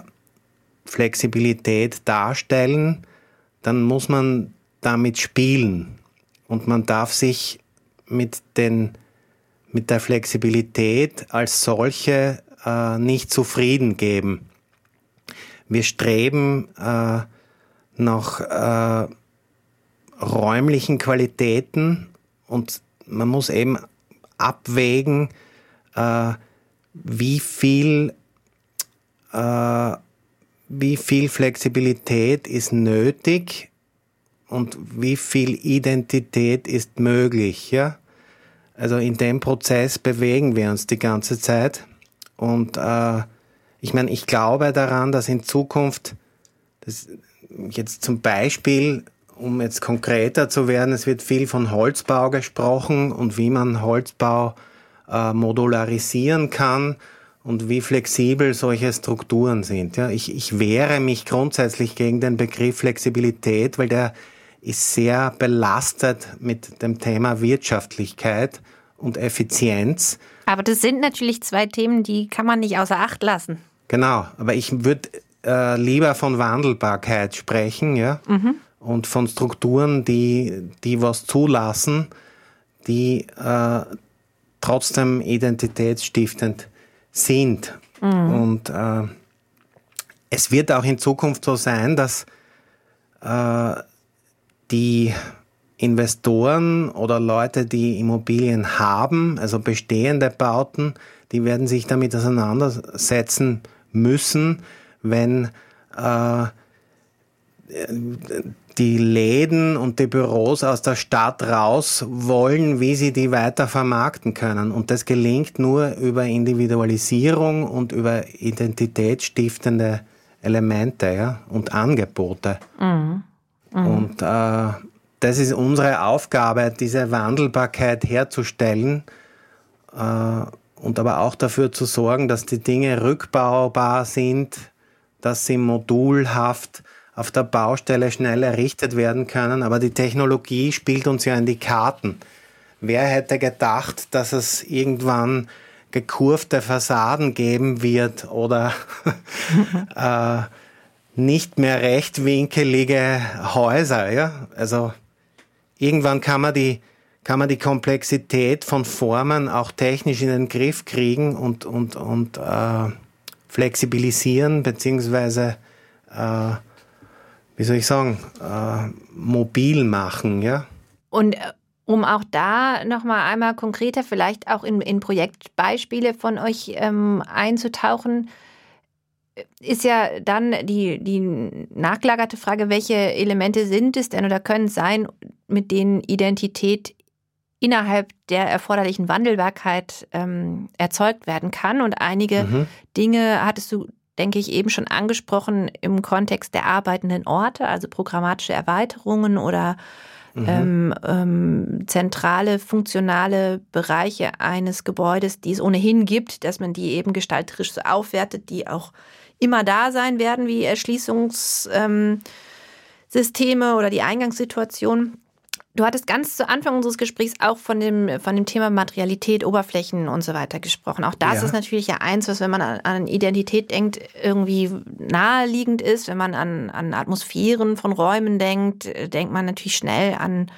Flexibilität darstellen, dann muss man damit spielen. Und man darf sich mit, den, mit der Flexibilität als solche äh, nicht zufrieden geben. Wir streben äh, nach äh, räumlichen Qualitäten und man muss eben abwägen, äh, wie viel äh, wie viel Flexibilität ist nötig und wie viel Identität ist möglich, ja? Also in dem Prozess bewegen wir uns die ganze Zeit und äh, ich meine, ich glaube daran, dass in Zukunft das jetzt zum Beispiel um jetzt konkreter zu werden, es wird viel von Holzbau gesprochen und wie man Holzbau äh, modularisieren kann und wie flexibel solche Strukturen sind. Ja, ich, ich wehre mich grundsätzlich gegen den Begriff Flexibilität, weil der ist sehr belastet mit dem Thema Wirtschaftlichkeit und Effizienz. Aber das sind natürlich zwei Themen, die kann man nicht außer Acht lassen. Genau, aber ich würde äh, lieber von Wandelbarkeit sprechen, ja, mhm. und von Strukturen, die, die was zulassen, die äh, trotzdem identitätsstiftend sind. Mhm. Und äh, es wird auch in Zukunft so sein, dass äh, die Investoren oder Leute, die Immobilien haben, also bestehende Bauten, die werden sich damit auseinandersetzen müssen, wenn äh, die Läden und die Büros aus der Stadt raus wollen, wie sie die weiter vermarkten können. Und das gelingt nur über Individualisierung und über identitätsstiftende Elemente ja, und Angebote. Mhm. Mhm. Und äh, das ist unsere Aufgabe, diese Wandelbarkeit herzustellen äh, und aber auch dafür zu sorgen, dass die Dinge rückbaubar sind, dass sie modulhaft auf der Baustelle schnell errichtet werden können. Aber die Technologie spielt uns ja in die Karten. Wer hätte gedacht, dass es irgendwann gekurfte Fassaden geben wird oder äh, nicht mehr rechtwinkelige Häuser. Ja? Also irgendwann kann man die kann man die Komplexität von Formen auch technisch in den Griff kriegen und, und, und äh, flexibilisieren beziehungsweise äh, wie soll ich sagen, äh, mobil machen, ja. Und äh, um auch da nochmal einmal konkreter, vielleicht auch in, in Projektbeispiele von euch ähm, einzutauchen, ist ja dann die, die nachgelagerte Frage, welche Elemente sind es denn oder können es sein, mit denen Identität innerhalb der erforderlichen Wandelbarkeit ähm, erzeugt werden kann. Und einige mhm. Dinge hattest du, denke ich, eben schon angesprochen im Kontext der arbeitenden Orte, also programmatische Erweiterungen oder mhm. ähm, ähm, zentrale, funktionale Bereiche eines Gebäudes, die es ohnehin gibt, dass man die eben gestalterisch so aufwertet, die auch immer da sein werden, wie Erschließungssysteme oder die Eingangssituation. Du hattest ganz zu Anfang unseres Gesprächs auch von dem, von dem Thema Materialität, Oberflächen und so weiter gesprochen. Auch das ja. ist natürlich ja eins, was, wenn man an, an, Identität denkt, irgendwie naheliegend ist. Wenn man an, an Atmosphären von Räumen denkt, denkt man natürlich schnell an,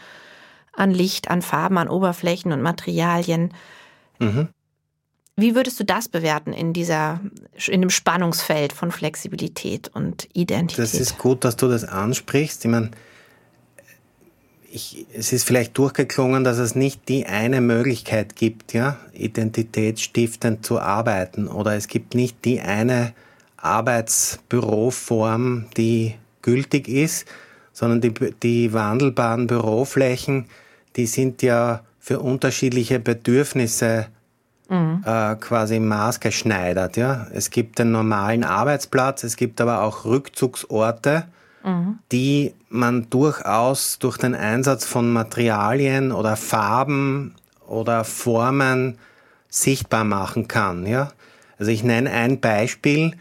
an Licht, an Farben, an Oberflächen und Materialien. Mhm. Wie würdest du das bewerten in dieser, in dem Spannungsfeld von Flexibilität und Identität? Das ist gut, dass du das ansprichst. Ich meine, ich, es ist vielleicht durchgeklungen, dass es nicht die eine Möglichkeit gibt, ja, identitätsstiftend zu arbeiten oder es gibt nicht die eine Arbeitsbüroform, die gültig ist, sondern die, die wandelbaren Büroflächen, die sind ja für unterschiedliche Bedürfnisse mhm. äh, quasi maßgeschneidert. Ja? Es gibt den normalen Arbeitsplatz, es gibt aber auch Rückzugsorte, mhm. die man durchaus durch den Einsatz von Materialien oder Farben oder Formen sichtbar machen kann. Ja? Also ich nenne ein Beispiel.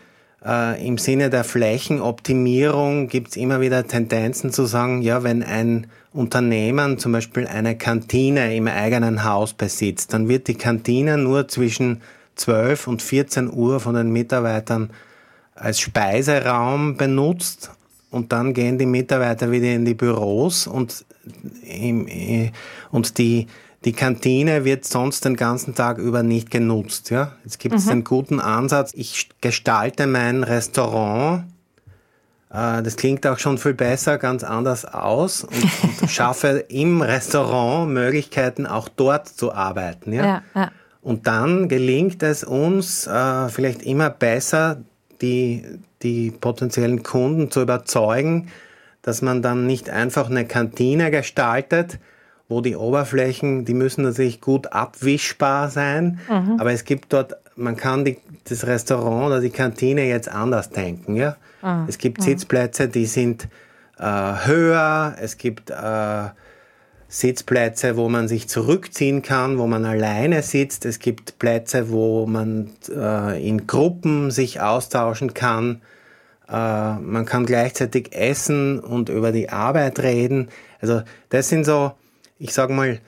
Äh, Im Sinne der Flächenoptimierung gibt es immer wieder Tendenzen zu sagen, ja, wenn ein Unternehmen zum Beispiel eine Kantine im eigenen Haus besitzt, dann wird die Kantine nur zwischen 12 und 14 Uhr von den Mitarbeitern als Speiseraum benutzt und dann gehen die Mitarbeiter wieder in die Büros und, äh, und die, die Kantine wird sonst den ganzen Tag über nicht genutzt. Ja? Jetzt gibt es mhm. den guten Ansatz, ich gestalte mein Restaurant, äh, das klingt auch schon viel besser, ganz anders aus und, und schaffe im Restaurant Möglichkeiten, auch dort zu arbeiten. Ja? ja, ja. Und dann gelingt es uns äh, vielleicht immer besser, die, die potenziellen Kunden zu überzeugen, dass man dann nicht einfach eine Kantine gestaltet, wo die Oberflächen, die müssen natürlich gut abwischbar sein, mhm. aber es gibt dort, man kann die, das Restaurant oder die Kantine jetzt anders denken. Ja? Mhm. Es gibt mhm. Sitzplätze, die sind äh, höher, es gibt äh, Sitzplätze, wo man sich zurückziehen kann, wo man alleine sitzt. Es gibt Plätze, wo man äh, in Gruppen sich austauschen kann. Äh, man kann gleichzeitig essen und über die Arbeit reden. Also das sind so, ich sag mal,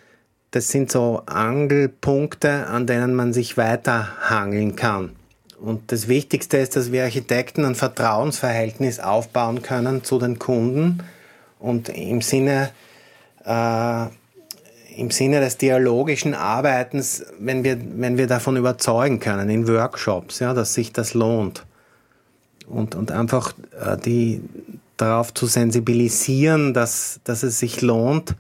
das sind so Angelpunkte, an denen man sich weiter hangeln kann. Und das Wichtigste ist, dass wir Architekten ein Vertrauensverhältnis aufbauen können zu den Kunden und im Sinne äh, im Sinne des dialogischen Arbeitens, wenn wir, wenn wir davon überzeugen können, in Workshops, ja, dass sich das lohnt. Und, und einfach äh, die, darauf zu sensibilisieren, dass, dass es sich lohnt,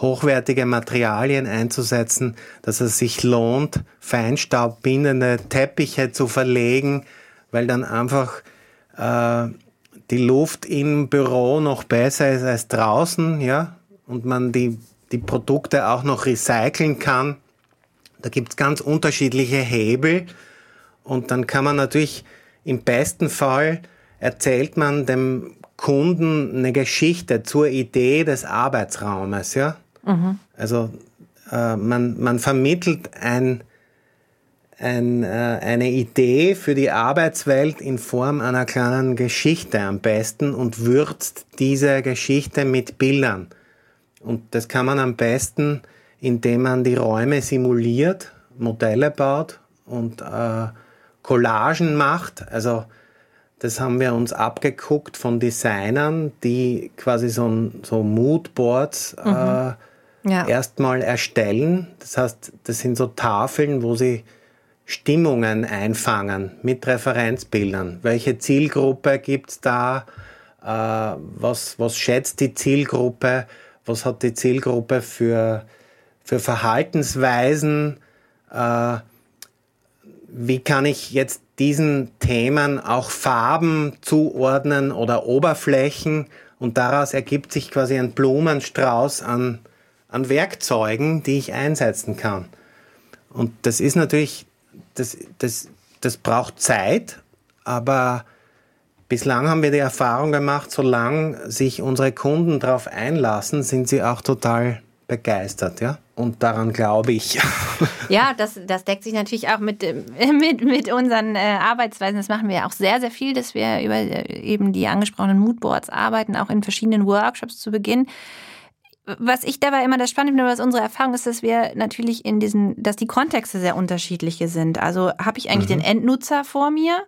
hochwertige Materialien einzusetzen, dass es sich lohnt, feinstaubbindende Teppiche zu verlegen, weil dann einfach äh, die Luft im Büro noch besser ist als draußen, ja, und man die, die Produkte auch noch recyceln kann. Da gibt's ganz unterschiedliche Hebel und dann kann man natürlich im besten Fall erzählt man dem Kunden eine Geschichte zur Idee des Arbeitsraumes, ja. Mhm. Also äh, man, man vermittelt ein, ein, äh, eine Idee für die Arbeitswelt in Form einer kleinen Geschichte am besten und würzt diese Geschichte mit Bildern. Und das kann man am besten, indem man die Räume simuliert, Modelle baut und äh, Collagen macht. Also das haben wir uns abgeguckt von Designern, die quasi so, so Moodboards äh, mhm. Ja. erstmal erstellen. Das heißt, das sind so Tafeln, wo sie Stimmungen einfangen mit Referenzbildern. Welche Zielgruppe gibt's da? Äh, was, was schätzt die Zielgruppe? Was hat die Zielgruppe für, für Verhaltensweisen? Äh, wie kann ich jetzt diesen Themen auch Farben zuordnen oder Oberflächen? Und daraus ergibt sich quasi ein Blumenstrauß an, an Werkzeugen, die ich einsetzen kann. Und das ist natürlich, das, das, das braucht Zeit, aber bislang haben wir die Erfahrung gemacht, solange sich unsere Kunden darauf einlassen, sind sie auch total begeistert, ja. Und daran glaube ich. Ja, das, das deckt sich natürlich auch mit, mit, mit unseren äh, Arbeitsweisen. Das machen wir auch sehr, sehr viel, dass wir über äh, eben die angesprochenen Moodboards arbeiten, auch in verschiedenen Workshops zu Beginn was ich dabei immer das Spannende finde, was unsere Erfahrung ist, dass wir natürlich in diesen, dass die Kontexte sehr unterschiedliche sind. Also habe ich eigentlich mhm. den Endnutzer vor mir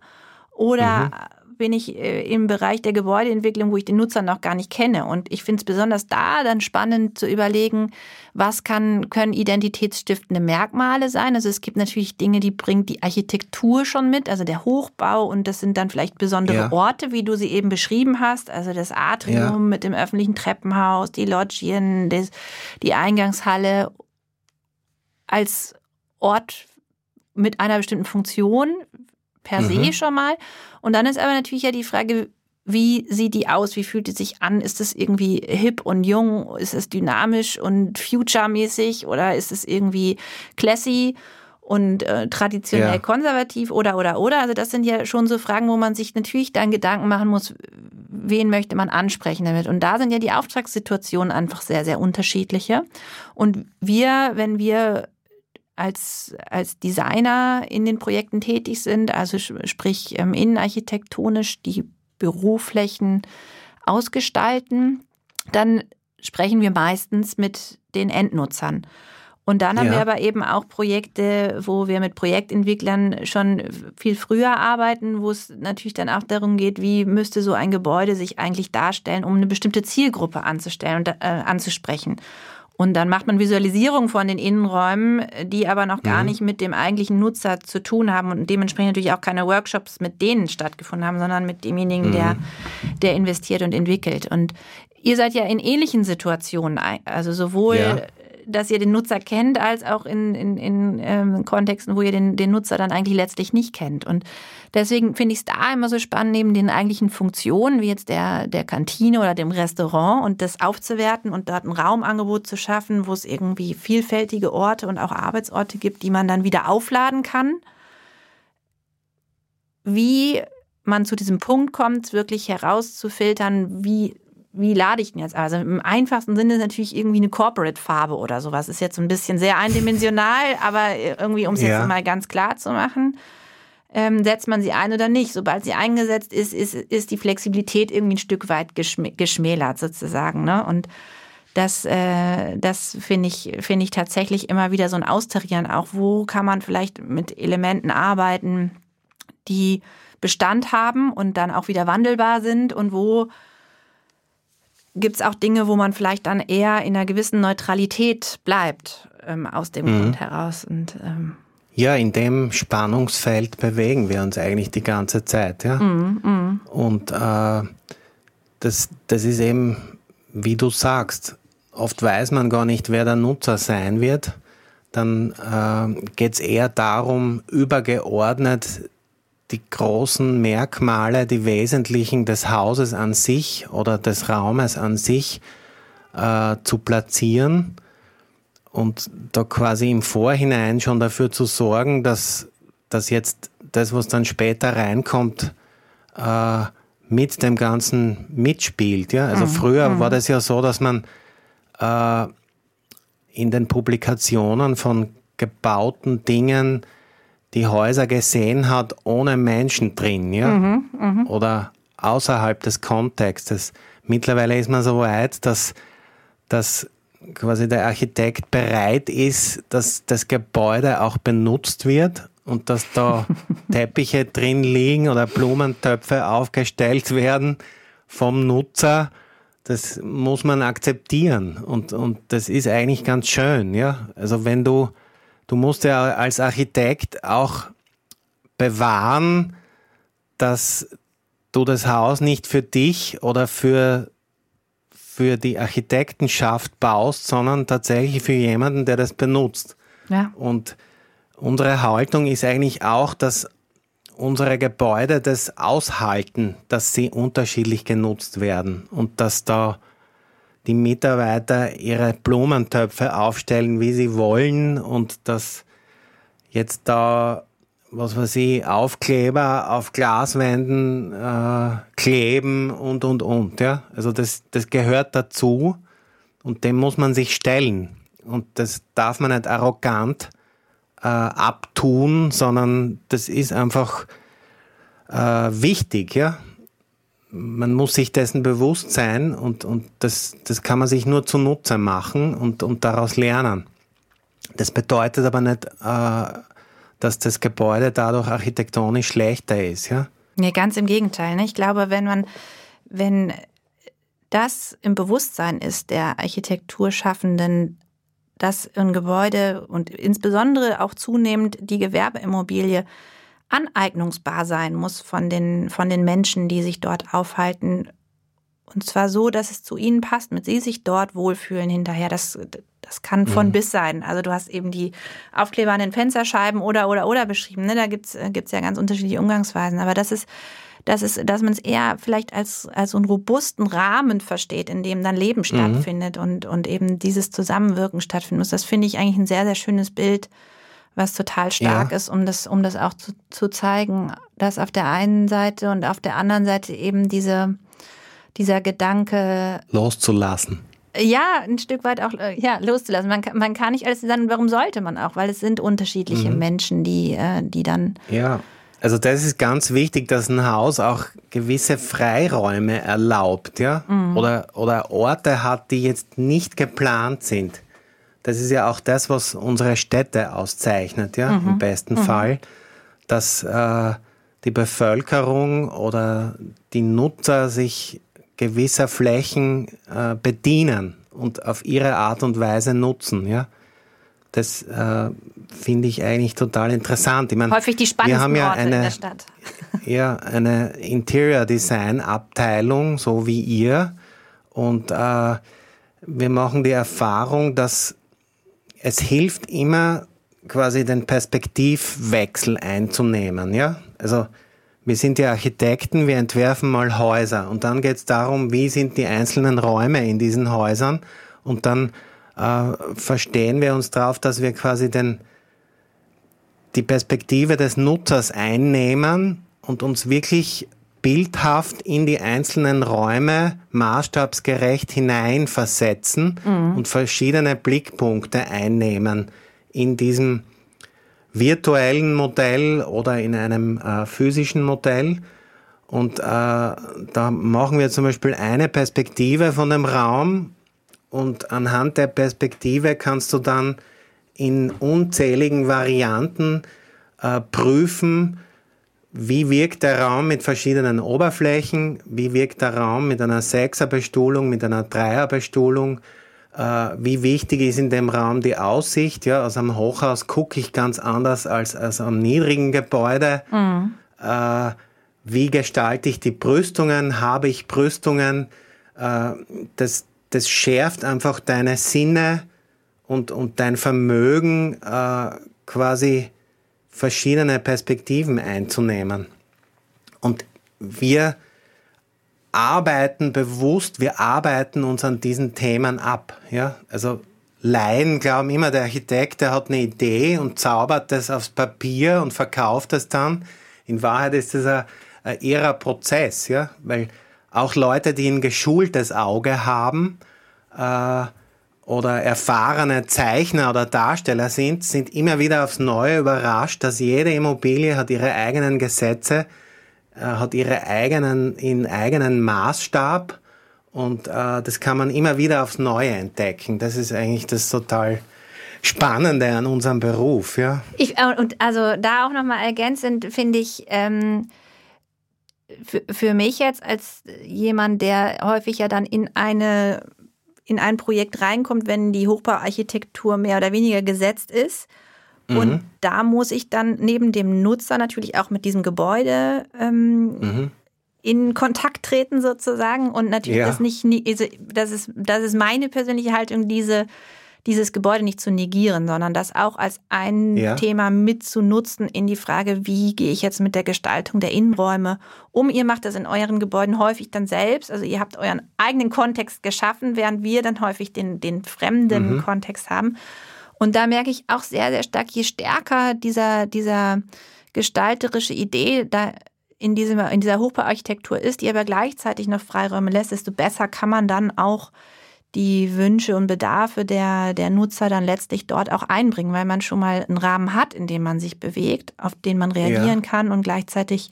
oder mhm bin ich äh, im Bereich der Gebäudeentwicklung, wo ich den Nutzer noch gar nicht kenne. Und ich finde es besonders da dann spannend zu überlegen, was kann, können identitätsstiftende Merkmale sein. Also es gibt natürlich Dinge, die bringt die Architektur schon mit, also der Hochbau und das sind dann vielleicht besondere ja. Orte, wie du sie eben beschrieben hast. Also das Atrium ja. mit dem öffentlichen Treppenhaus, die Loggien, das, die Eingangshalle als Ort mit einer bestimmten Funktion per se mhm. schon mal. Und dann ist aber natürlich ja die Frage, wie sieht die aus? Wie fühlt die sich an? Ist es irgendwie hip und jung? Ist es dynamisch und future-mäßig? Oder ist es irgendwie classy und äh, traditionell ja. konservativ? Oder, oder, oder? Also das sind ja schon so Fragen, wo man sich natürlich dann Gedanken machen muss, wen möchte man ansprechen damit? Und da sind ja die Auftragssituationen einfach sehr, sehr unterschiedliche. Und wir, wenn wir als, als Designer in den Projekten tätig sind, also sprich ähm, innenarchitektonisch die Büroflächen ausgestalten, dann sprechen wir meistens mit den Endnutzern. Und dann haben ja. wir aber eben auch Projekte, wo wir mit Projektentwicklern schon viel früher arbeiten, wo es natürlich dann auch darum geht, wie müsste so ein Gebäude sich eigentlich darstellen, um eine bestimmte Zielgruppe anzustellen und äh, anzusprechen. Und dann macht man Visualisierung von den Innenräumen, die aber noch gar mhm. nicht mit dem eigentlichen Nutzer zu tun haben und dementsprechend natürlich auch keine Workshops mit denen stattgefunden haben, sondern mit demjenigen, mhm. der, der investiert und entwickelt. Und ihr seid ja in ähnlichen Situationen, also sowohl ja dass ihr den Nutzer kennt, als auch in, in, in ähm, Kontexten, wo ihr den, den Nutzer dann eigentlich letztlich nicht kennt. Und deswegen finde ich es da immer so spannend, neben den eigentlichen Funktionen, wie jetzt der, der Kantine oder dem Restaurant und das aufzuwerten und dort ein Raumangebot zu schaffen, wo es irgendwie vielfältige Orte und auch Arbeitsorte gibt, die man dann wieder aufladen kann. Wie man zu diesem Punkt kommt, wirklich herauszufiltern, wie wie lade ich denn jetzt? Also im einfachsten Sinne ist natürlich irgendwie eine Corporate-Farbe oder sowas. Ist jetzt so ein bisschen sehr eindimensional, aber irgendwie, um es ja. jetzt mal ganz klar zu machen, ähm, setzt man sie ein oder nicht. Sobald sie eingesetzt ist, ist, ist die Flexibilität irgendwie ein Stück weit geschm geschmälert sozusagen. Ne? Und das, äh, das finde ich, finde ich tatsächlich immer wieder so ein Austarieren. Auch wo kann man vielleicht mit Elementen arbeiten, die Bestand haben und dann auch wieder wandelbar sind und wo gibt es auch Dinge, wo man vielleicht dann eher in einer gewissen Neutralität bleibt, ähm, aus dem mhm. Grund heraus. Und, ähm, ja, in dem Spannungsfeld bewegen wir uns eigentlich die ganze Zeit. Ja? Mhm, mh. Und äh, das, das ist eben, wie du sagst, oft weiß man gar nicht, wer der Nutzer sein wird. Dann äh, geht es eher darum, übergeordnet die großen Merkmale, die wesentlichen des Hauses an sich oder des Raumes an sich äh, zu platzieren und da quasi im Vorhinein schon dafür zu sorgen, dass, dass jetzt das, was dann später reinkommt, äh, mit dem Ganzen mitspielt. Ja? Also mhm. früher mhm. war das ja so, dass man äh, in den Publikationen von gebauten Dingen die Häuser gesehen hat ohne Menschen drin, ja? Mhm, mh. Oder außerhalb des Kontextes. Mittlerweile ist man so weit, dass, dass quasi der Architekt bereit ist, dass das Gebäude auch benutzt wird und dass da Teppiche drin liegen oder Blumentöpfe aufgestellt werden vom Nutzer. Das muss man akzeptieren und, und das ist eigentlich ganz schön, ja. Also wenn du du musst ja als Architekt auch bewahren, dass du das Haus nicht für dich oder für, für die Architektenschaft baust, sondern tatsächlich für jemanden, der das benutzt. Ja. Und unsere Haltung ist eigentlich auch, dass unsere Gebäude das aushalten, dass sie unterschiedlich genutzt werden und dass da die Mitarbeiter ihre Blumentöpfe aufstellen, wie sie wollen und dass jetzt da, was weiß ich, Aufkleber auf Glaswänden äh, kleben und, und, und. Ja? Also das, das gehört dazu und dem muss man sich stellen. Und das darf man nicht arrogant äh, abtun, sondern das ist einfach äh, wichtig, ja. Man muss sich dessen bewusst sein und, und das, das kann man sich nur zunutze machen und, und daraus lernen. Das bedeutet aber nicht, äh, dass das Gebäude dadurch architektonisch schlechter ist, ja? Nee, ganz im Gegenteil. Ne? Ich glaube, wenn man, wenn das im Bewusstsein ist der Architekturschaffenden, dass ein Gebäude und insbesondere auch zunehmend die Gewerbeimmobilie aneignungsbar sein muss von den, von den Menschen, die sich dort aufhalten. Und zwar so, dass es zu ihnen passt, mit sie sich dort wohlfühlen hinterher. Das, das kann von mhm. bis sein. Also du hast eben die Aufkleber an den Fensterscheiben oder, oder, oder beschrieben. Ne? Da gibt's gibt's ja ganz unterschiedliche Umgangsweisen. Aber das ist, das ist, dass man es eher vielleicht als, als so einen robusten Rahmen versteht, in dem dann Leben mhm. stattfindet und, und eben dieses Zusammenwirken stattfinden muss. Das finde ich eigentlich ein sehr, sehr schönes Bild, was total stark ja. ist, um das, um das auch zu, zu zeigen, dass auf der einen Seite und auf der anderen Seite eben diese, dieser Gedanke loszulassen. Ja, ein Stück weit auch äh, ja, loszulassen. Man kann, man kann nicht alles sagen, warum sollte man auch? Weil es sind unterschiedliche mhm. Menschen, die, äh, die dann ja. Also das ist ganz wichtig, dass ein Haus auch gewisse Freiräume erlaubt, ja, mhm. oder, oder Orte hat, die jetzt nicht geplant sind. Das ist ja auch das, was unsere Städte auszeichnet, ja, mhm. im besten mhm. Fall, dass äh, die Bevölkerung oder die Nutzer sich gewisser Flächen äh, bedienen und auf ihre Art und Weise nutzen, ja. Das äh, finde ich eigentlich total interessant. Ich meine, Häufig die spannendsten wir haben ja eine, in der Stadt. ja, eine Interior Design Abteilung, so wie ihr. Und äh, wir machen die Erfahrung, dass es hilft immer quasi den Perspektivwechsel einzunehmen. Ja? Also wir sind ja Architekten, wir entwerfen mal Häuser und dann geht es darum, wie sind die einzelnen Räume in diesen Häusern und dann äh, verstehen wir uns darauf, dass wir quasi den, die Perspektive des Nutzers einnehmen und uns wirklich bildhaft in die einzelnen Räume maßstabsgerecht hineinversetzen mhm. und verschiedene Blickpunkte einnehmen in diesem virtuellen Modell oder in einem äh, physischen Modell. Und äh, da machen wir zum Beispiel eine Perspektive von dem Raum und anhand der Perspektive kannst du dann in unzähligen Varianten äh, prüfen, wie wirkt der Raum mit verschiedenen Oberflächen, wie wirkt der Raum mit einer Sechserbestuhlung, mit einer Dreierbestuhlung, äh, wie wichtig ist in dem Raum die Aussicht. Ja, aus einem Hochhaus gucke ich ganz anders als aus einem niedrigen Gebäude. Mhm. Äh, wie gestalte ich die Brüstungen? Habe ich Brüstungen? Äh, das, das schärft einfach deine Sinne und, und dein Vermögen äh, quasi verschiedene Perspektiven einzunehmen. Und wir arbeiten bewusst, wir arbeiten uns an diesen Themen ab. Ja? Also Laien glauben immer, der Architekt, der hat eine Idee und zaubert das aufs Papier und verkauft es dann. In Wahrheit ist das ein, ein irrer Prozess, ja? weil auch Leute, die ein geschultes Auge haben, äh, oder erfahrene Zeichner oder Darsteller sind, sind immer wieder aufs Neue überrascht, dass jede Immobilie hat ihre eigenen Gesetze, äh, hat ihre eigenen, in eigenen Maßstab und äh, das kann man immer wieder aufs Neue entdecken. Das ist eigentlich das total Spannende an unserem Beruf, ja. Ich, äh, und also da auch nochmal ergänzend finde ich, ähm, für, für mich jetzt als jemand, der häufig ja dann in eine in ein Projekt reinkommt, wenn die Hochbauarchitektur mehr oder weniger gesetzt ist. Mhm. Und da muss ich dann neben dem Nutzer natürlich auch mit diesem Gebäude ähm, mhm. in Kontakt treten sozusagen und natürlich ja. das nicht, also das ist, das ist meine persönliche Haltung, diese dieses Gebäude nicht zu negieren, sondern das auch als ein ja. Thema mitzunutzen in die Frage, wie gehe ich jetzt mit der Gestaltung der Innenräume um. Ihr macht das in euren Gebäuden häufig dann selbst, also ihr habt euren eigenen Kontext geschaffen, während wir dann häufig den, den fremden mhm. Kontext haben. Und da merke ich auch sehr, sehr stark, je stärker dieser, dieser gestalterische Idee da in, diesem, in dieser Hochbauarchitektur ist, die aber gleichzeitig noch Freiräume lässt, desto besser kann man dann auch die Wünsche und Bedarfe der, der Nutzer dann letztlich dort auch einbringen, weil man schon mal einen Rahmen hat, in dem man sich bewegt, auf den man reagieren ja. kann und gleichzeitig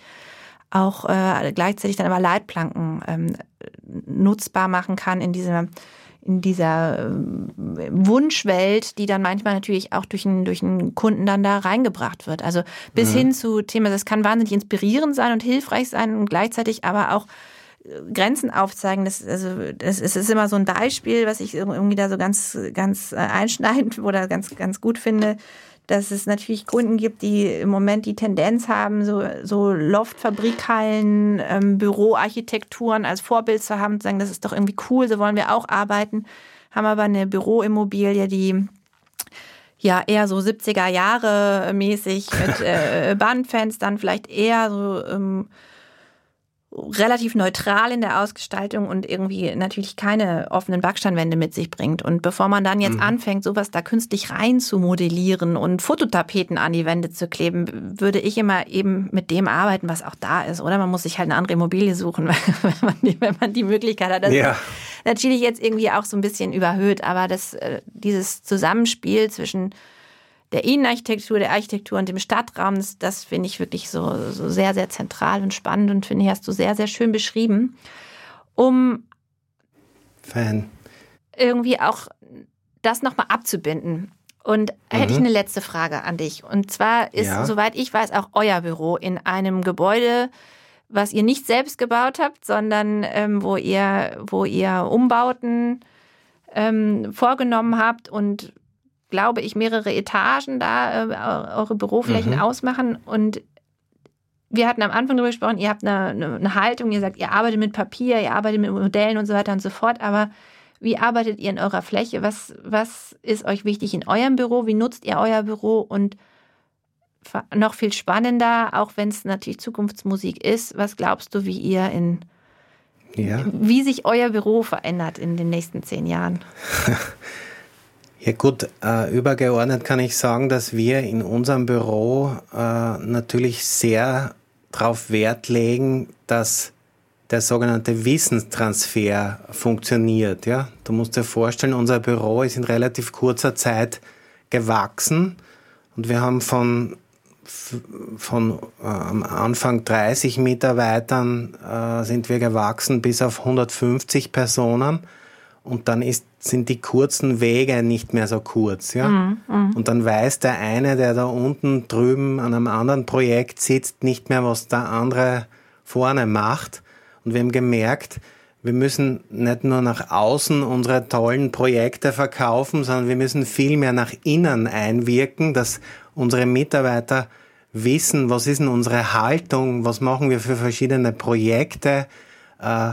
auch äh, gleichzeitig dann aber Leitplanken ähm, nutzbar machen kann in dieser in dieser äh, Wunschwelt, die dann manchmal natürlich auch durch einen, durch einen Kunden dann da reingebracht wird. Also bis mhm. hin zu Themen, das kann wahnsinnig inspirierend sein und hilfreich sein und gleichzeitig aber auch Grenzen aufzeigen. Das, also, das ist, ist immer so ein Beispiel, was ich irgendwie da so ganz, ganz äh, einschneidend oder ganz, ganz gut finde dass es natürlich Kunden gibt, die im Moment die Tendenz haben, so, so Loftfabrikhallen, ähm, Büroarchitekturen als Vorbild zu haben, zu sagen, das ist doch irgendwie cool, so wollen wir auch arbeiten, haben aber eine Büroimmobilie, die ja eher so 70er Jahre mäßig mit äh, Bandfenstern, vielleicht eher so ähm, relativ neutral in der Ausgestaltung und irgendwie natürlich keine offenen Backsteinwände mit sich bringt. Und bevor man dann jetzt mhm. anfängt, sowas da künstlich rein zu modellieren und Fototapeten an die Wände zu kleben, würde ich immer eben mit dem arbeiten, was auch da ist. Oder man muss sich halt eine andere Immobilie suchen, wenn man die, wenn man die Möglichkeit hat. Das ja. ist natürlich jetzt irgendwie auch so ein bisschen überhöht, aber das, äh, dieses Zusammenspiel zwischen der Innenarchitektur, der Architektur und dem Stadtraum, das, das finde ich wirklich so, so sehr, sehr zentral und spannend und finde ich, hast du sehr, sehr schön beschrieben. Um Fan. irgendwie auch das nochmal abzubinden. Und mhm. hätte ich eine letzte Frage an dich. Und zwar ist, ja. soweit ich weiß, auch euer Büro in einem Gebäude, was ihr nicht selbst gebaut habt, sondern ähm, wo ihr, wo ihr Umbauten ähm, vorgenommen habt und glaube ich, mehrere Etagen da äh, eure Büroflächen mhm. ausmachen. Und wir hatten am Anfang darüber gesprochen, ihr habt eine, eine, Haltung, ihr sagt, ihr arbeitet mit Papier, ihr arbeitet mit Modellen und so weiter und so fort. Aber wie arbeitet ihr in eurer Fläche? Was, was ist euch wichtig in eurem Büro? Wie nutzt ihr euer Büro? Und noch viel spannender, auch wenn es natürlich Zukunftsmusik ist, was glaubst du, wie ihr in ja. wie sich euer Büro verändert in den nächsten zehn Jahren? Ja gut, äh, übergeordnet kann ich sagen, dass wir in unserem Büro äh, natürlich sehr darauf Wert legen, dass der sogenannte Wissenstransfer funktioniert. Ja? Du musst dir vorstellen, unser Büro ist in relativ kurzer Zeit gewachsen und wir haben von, von äh, am Anfang 30 Mitarbeitern äh, sind wir gewachsen bis auf 150 Personen und dann ist, sind die kurzen Wege nicht mehr so kurz. Ja? Mm, mm. Und dann weiß der eine, der da unten drüben an einem anderen Projekt sitzt, nicht mehr, was der andere vorne macht. Und wir haben gemerkt, wir müssen nicht nur nach außen unsere tollen Projekte verkaufen, sondern wir müssen viel mehr nach innen einwirken, dass unsere Mitarbeiter wissen, was ist denn unsere Haltung, was machen wir für verschiedene Projekte, äh,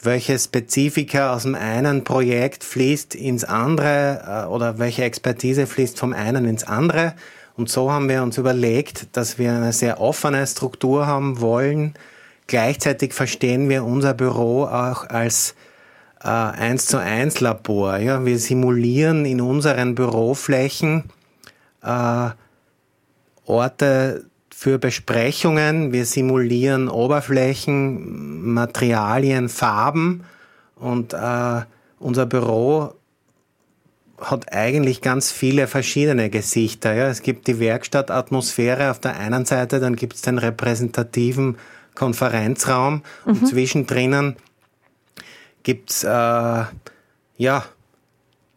welche Spezifika aus dem einen Projekt fließt ins andere äh, oder welche Expertise fließt vom einen ins andere. Und so haben wir uns überlegt, dass wir eine sehr offene Struktur haben wollen. Gleichzeitig verstehen wir unser Büro auch als äh, eins zu eins Labor. Ja, wir simulieren in unseren Büroflächen äh, Orte für Besprechungen. Wir simulieren Oberflächen, Materialien, Farben und äh, unser Büro hat eigentlich ganz viele verschiedene Gesichter. Ja. Es gibt die Werkstattatmosphäre auf der einen Seite, dann gibt es den repräsentativen Konferenzraum mhm. und zwischendrin gibt es äh, ja,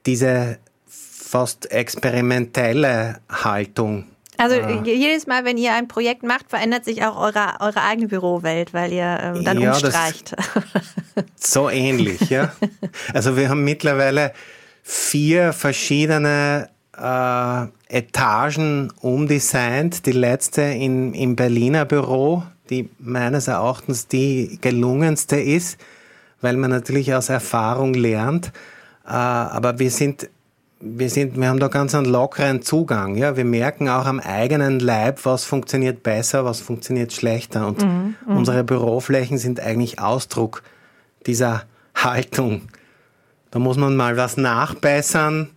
diese fast experimentelle Haltung also ah. jedes Mal, wenn ihr ein Projekt macht, verändert sich auch eure, eure eigene Bürowelt, weil ihr ähm, dann ja, umstreicht. so ähnlich, ja. Also wir haben mittlerweile vier verschiedene äh, Etagen umdesignt. Die letzte in, im Berliner Büro, die meines Erachtens die gelungenste ist, weil man natürlich aus Erfahrung lernt. Äh, aber wir sind wir sind, wir haben da ganz einen lockeren Zugang. Ja, wir merken auch am eigenen Leib, was funktioniert besser, was funktioniert schlechter. Und mhm, mhm. unsere Büroflächen sind eigentlich Ausdruck dieser Haltung. Da muss man mal was nachbessern.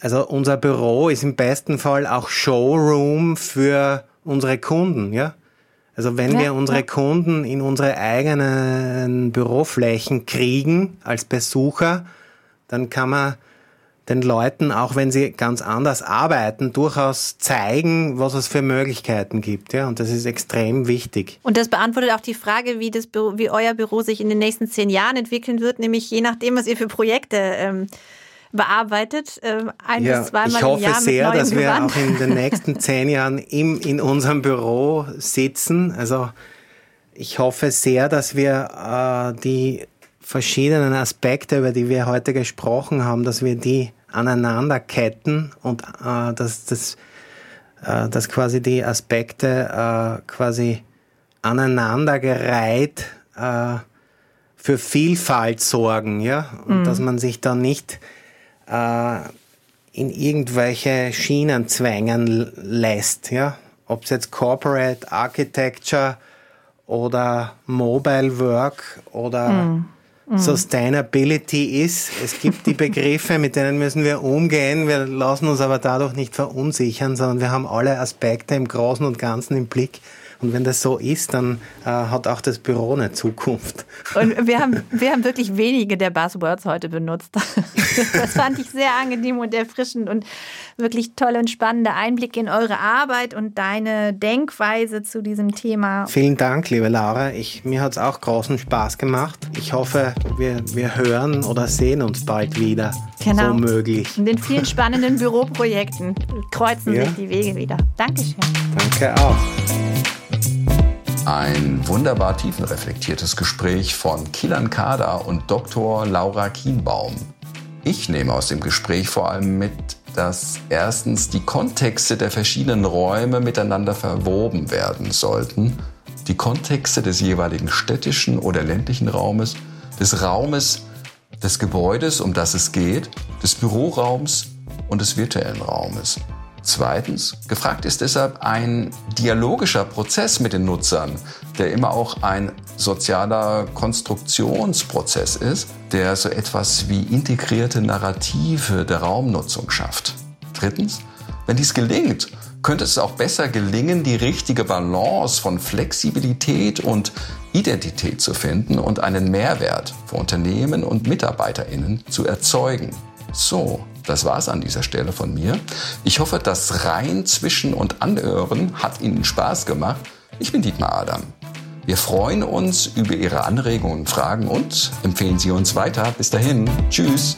Also unser Büro ist im besten Fall auch Showroom für unsere Kunden, ja. Also wenn ja, wir unsere ja. Kunden in unsere eigenen Büroflächen kriegen als Besucher, dann kann man den Leuten, auch wenn sie ganz anders arbeiten, durchaus zeigen, was es für Möglichkeiten gibt. Ja, und das ist extrem wichtig. Und das beantwortet auch die Frage, wie, das Büro, wie euer Büro sich in den nächsten zehn Jahren entwickeln wird, nämlich je nachdem, was ihr für Projekte ähm, bearbeitet, äh, ein ja, bis zweimal Ich hoffe im Jahr sehr, dass wir Gewand. auch in den nächsten zehn Jahren im, in unserem Büro sitzen. Also ich hoffe sehr, dass wir äh, die verschiedenen Aspekte, über die wir heute gesprochen haben, dass wir die aneinanderketten und äh, dass, dass, äh, dass quasi die Aspekte äh, quasi aneinandergereiht äh, für Vielfalt sorgen, ja, und mhm. dass man sich dann nicht äh, in irgendwelche Schienen zwängen lässt, ja, ob es jetzt Corporate Architecture oder Mobile Work oder Mhm. Sustainability ist. Es gibt die Begriffe, mit denen müssen wir umgehen. Wir lassen uns aber dadurch nicht verunsichern, sondern wir haben alle Aspekte im Großen und Ganzen im Blick. Und wenn das so ist, dann äh, hat auch das Büro eine Zukunft. Und wir haben, wir haben wirklich wenige der Buzzwords heute benutzt. Das fand ich sehr angenehm und erfrischend und wirklich tolle und spannende Einblicke in eure Arbeit und deine Denkweise zu diesem Thema. Vielen Dank, liebe Laura. Ich, mir hat es auch großen Spaß gemacht. Ich hoffe, wir, wir hören oder sehen uns bald wieder. Genau. So möglich. In den vielen spannenden Büroprojekten kreuzen ja. sich die Wege wieder. Dankeschön. Danke auch. Ein wunderbar tiefenreflektiertes Gespräch von Kilan Kada und Dr. Laura Kienbaum. Ich nehme aus dem Gespräch vor allem mit, dass erstens die Kontexte der verschiedenen Räume miteinander verwoben werden sollten. Die Kontexte des jeweiligen städtischen oder ländlichen Raumes, des Raumes des Gebäudes, um das es geht, des Büroraums und des virtuellen Raumes. Zweitens, gefragt ist deshalb ein dialogischer Prozess mit den Nutzern, der immer auch ein sozialer Konstruktionsprozess ist, der so etwas wie integrierte Narrative der Raumnutzung schafft. Drittens, wenn dies gelingt, könnte es auch besser gelingen, die richtige Balance von Flexibilität und Identität zu finden und einen Mehrwert für Unternehmen und Mitarbeiterinnen zu erzeugen. So, das war's an dieser Stelle von mir. Ich hoffe, das Rein zwischen und Anhören hat Ihnen Spaß gemacht. Ich bin Dietmar Adam. Wir freuen uns über Ihre Anregungen und Fragen und empfehlen Sie uns weiter. Bis dahin. Tschüss.